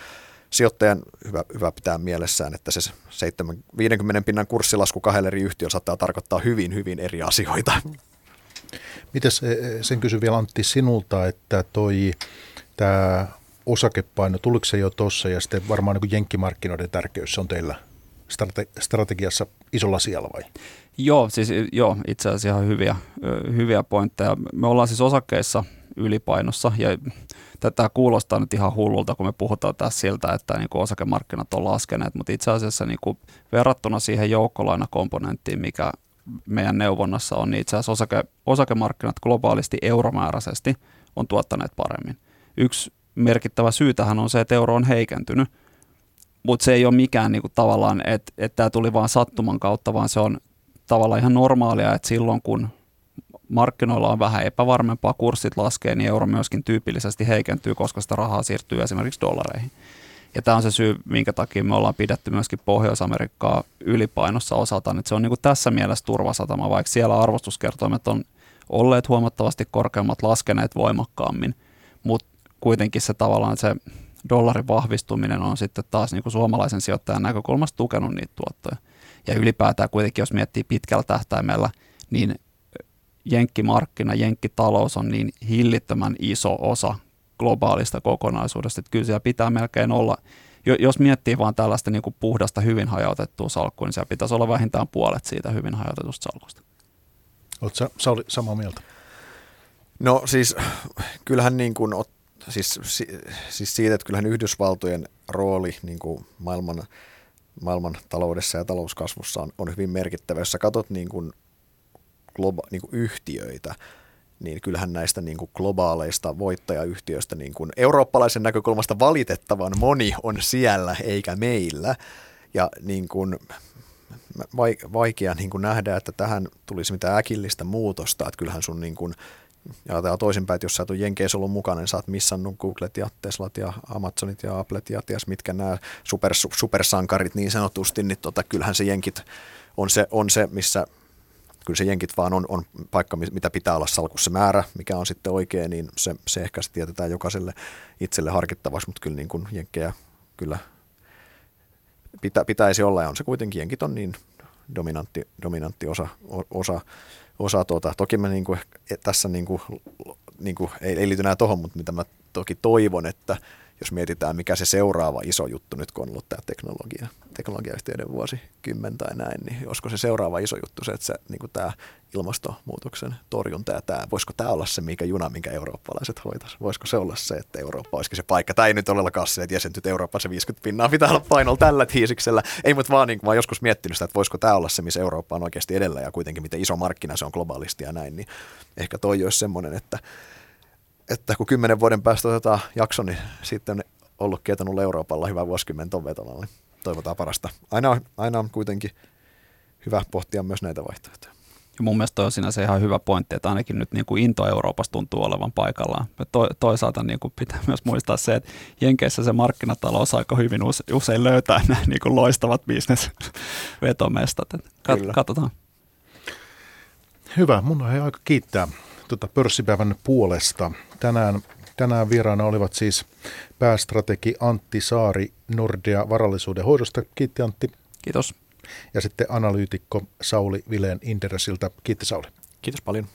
sijoittajan hyvä, hyvä pitää mielessään, että se 7, 50 pinnan kurssilasku kahdelle eri yhtiölle saattaa tarkoittaa hyvin, hyvin eri asioita. Mites sen kysyn vielä Antti sinulta, että toi tämä osakepaino, tuliko se jo tuossa ja sitten varmaan niin jenkkimarkkinoiden tärkeys on teillä strate- strategiassa isolla siellä vai? Joo, siis joo, itse asiassa ihan hyviä, hyviä pointteja. Me ollaan siis osakkeissa ylipainossa ja tätä kuulostaa nyt ihan hullulta, kun me puhutaan tässä siltä, että niin kuin osakemarkkinat on laskeneet, mutta itse asiassa niin kuin verrattuna siihen joukkolainakomponenttiin, mikä meidän neuvonnassa on, niin itse asiassa osake, osakemarkkinat globaalisti euromääräisesti on tuottaneet paremmin. Yksi merkittävä syy tähän on se, että euro on heikentynyt, mutta se ei ole mikään niin kuin, tavallaan, että, että tämä tuli vain sattuman kautta, vaan se on tavallaan ihan normaalia, että silloin kun markkinoilla on vähän epävarmempaa, kurssit laskee, niin euro myöskin tyypillisesti heikentyy, koska sitä rahaa siirtyy esimerkiksi dollareihin. Ja tämä on se syy, minkä takia me ollaan pidetty myöskin Pohjois-Amerikkaa ylipainossa osaltaan, että se on niin kuin tässä mielessä turvasatama, vaikka siellä arvostuskertoimet on olleet huomattavasti korkeammat, laskeneet voimakkaammin, mutta kuitenkin se tavallaan se dollarin vahvistuminen on sitten taas niin kuin suomalaisen sijoittajan näkökulmasta tukenut niitä tuottoja. Ja ylipäätään kuitenkin, jos miettii pitkällä tähtäimellä, niin jenkkimarkkina, jenkkitalous on niin hillittömän iso osa globaalista kokonaisuudesta, että kyllä siellä pitää melkein olla, jos miettii vaan tällaista niin kuin puhdasta hyvin hajautettua salkkua, niin siellä pitäisi olla vähintään puolet siitä hyvin hajautetusta salkusta. Oletko Sauli samaa mieltä? No siis kyllähän niin kuin, siis, siis siitä, että kyllähän Yhdysvaltojen rooli niin kuin maailman, maailman taloudessa ja talouskasvussa on, on hyvin merkittävä. Jos sä katsot niin kuin globa- niin kuin yhtiöitä, niin kyllähän näistä niin kuin globaaleista voittajayhtiöistä niin kuin eurooppalaisen näkökulmasta valitettavan moni on siellä eikä meillä. Ja niin kuin, vaikea niin kuin nähdä, että tähän tulisi mitään äkillistä muutosta, että kyllähän sun niin kuin, ja toisinpäin, että jos sä et ole Jenkeissä ollut mukana, niin sä oot missannut Googlet ja Teslat ja Amazonit ja Applet ja ties mitkä nämä super, supersankarit niin sanotusti, niin tota, kyllähän se Jenkit on se, on se missä kyllä se jenkit vaan on, on paikka, mitä pitää olla salkussa määrä, mikä on sitten oikein, niin se, se ehkä se tietetään jokaiselle itselle harkittavaksi, mutta kyllä niin kuin jenkkejä kyllä pitä, pitäisi olla ja on se kuitenkin, jenkit on niin dominantti, dominantti osa, osa, osa tuota. Toki mä niin kuin, tässä niin kuin, niin kuin, ei, ei liity enää tuohon, mutta mitä mä toki toivon, että jos mietitään, mikä se seuraava iso juttu nyt, kun on ollut tämä teknologia, teknologiayhtiöiden vuosikymmen tai näin, niin olisiko se seuraava iso juttu se, että se, niin kuin tämä ilmastonmuutoksen torjunta ja tämä, voisiko tämä olla se, mikä juna, minkä eurooppalaiset hoitaisi? Voisiko se olla se, että Eurooppa olisikin se paikka? Tämä ei nyt ole se, että jäsentyt Eurooppa se 50 pinnaa pitää olla painolla tällä tiisiksellä. Ei, mutta vaan niin mä joskus miettinyt sitä, että voisiko tämä olla se, missä Eurooppa on oikeasti edellä ja kuitenkin miten iso markkina se on globaalisti ja näin, niin ehkä toi olisi semmoinen, että että kun kymmenen vuoden päästä otetaan jakso, niin sitten on ollut kietonut Euroopalla hyvä vuosikymmen ton vetona, niin toivotaan parasta. Aina on, aina on kuitenkin hyvä pohtia myös näitä vaihtoehtoja. Ja mun mielestä on siinä se ihan hyvä pointti, että ainakin nyt niin kuin into Euroopassa tuntuu olevan paikallaan. To, toisaalta niin kuin pitää myös muistaa se, että Jenkeissä se markkinatalous aika hyvin usein löytää nämä niin kuin loistavat bisnesvetomestat. Kat- katsotaan. Hyvä, mun on aika kiittää tuota pörssipäivän puolesta. Tänään, tänään vieraana olivat siis päästrategi Antti Saari Nordea varallisuuden hoidosta. Kiitti Antti. Kiitos. Ja sitten analyytikko Sauli Vileen Inderesiltä. Kiitti Sauli. Kiitos paljon.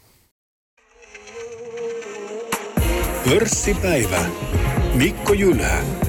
Pörssipäivä. Mikko Jylhä.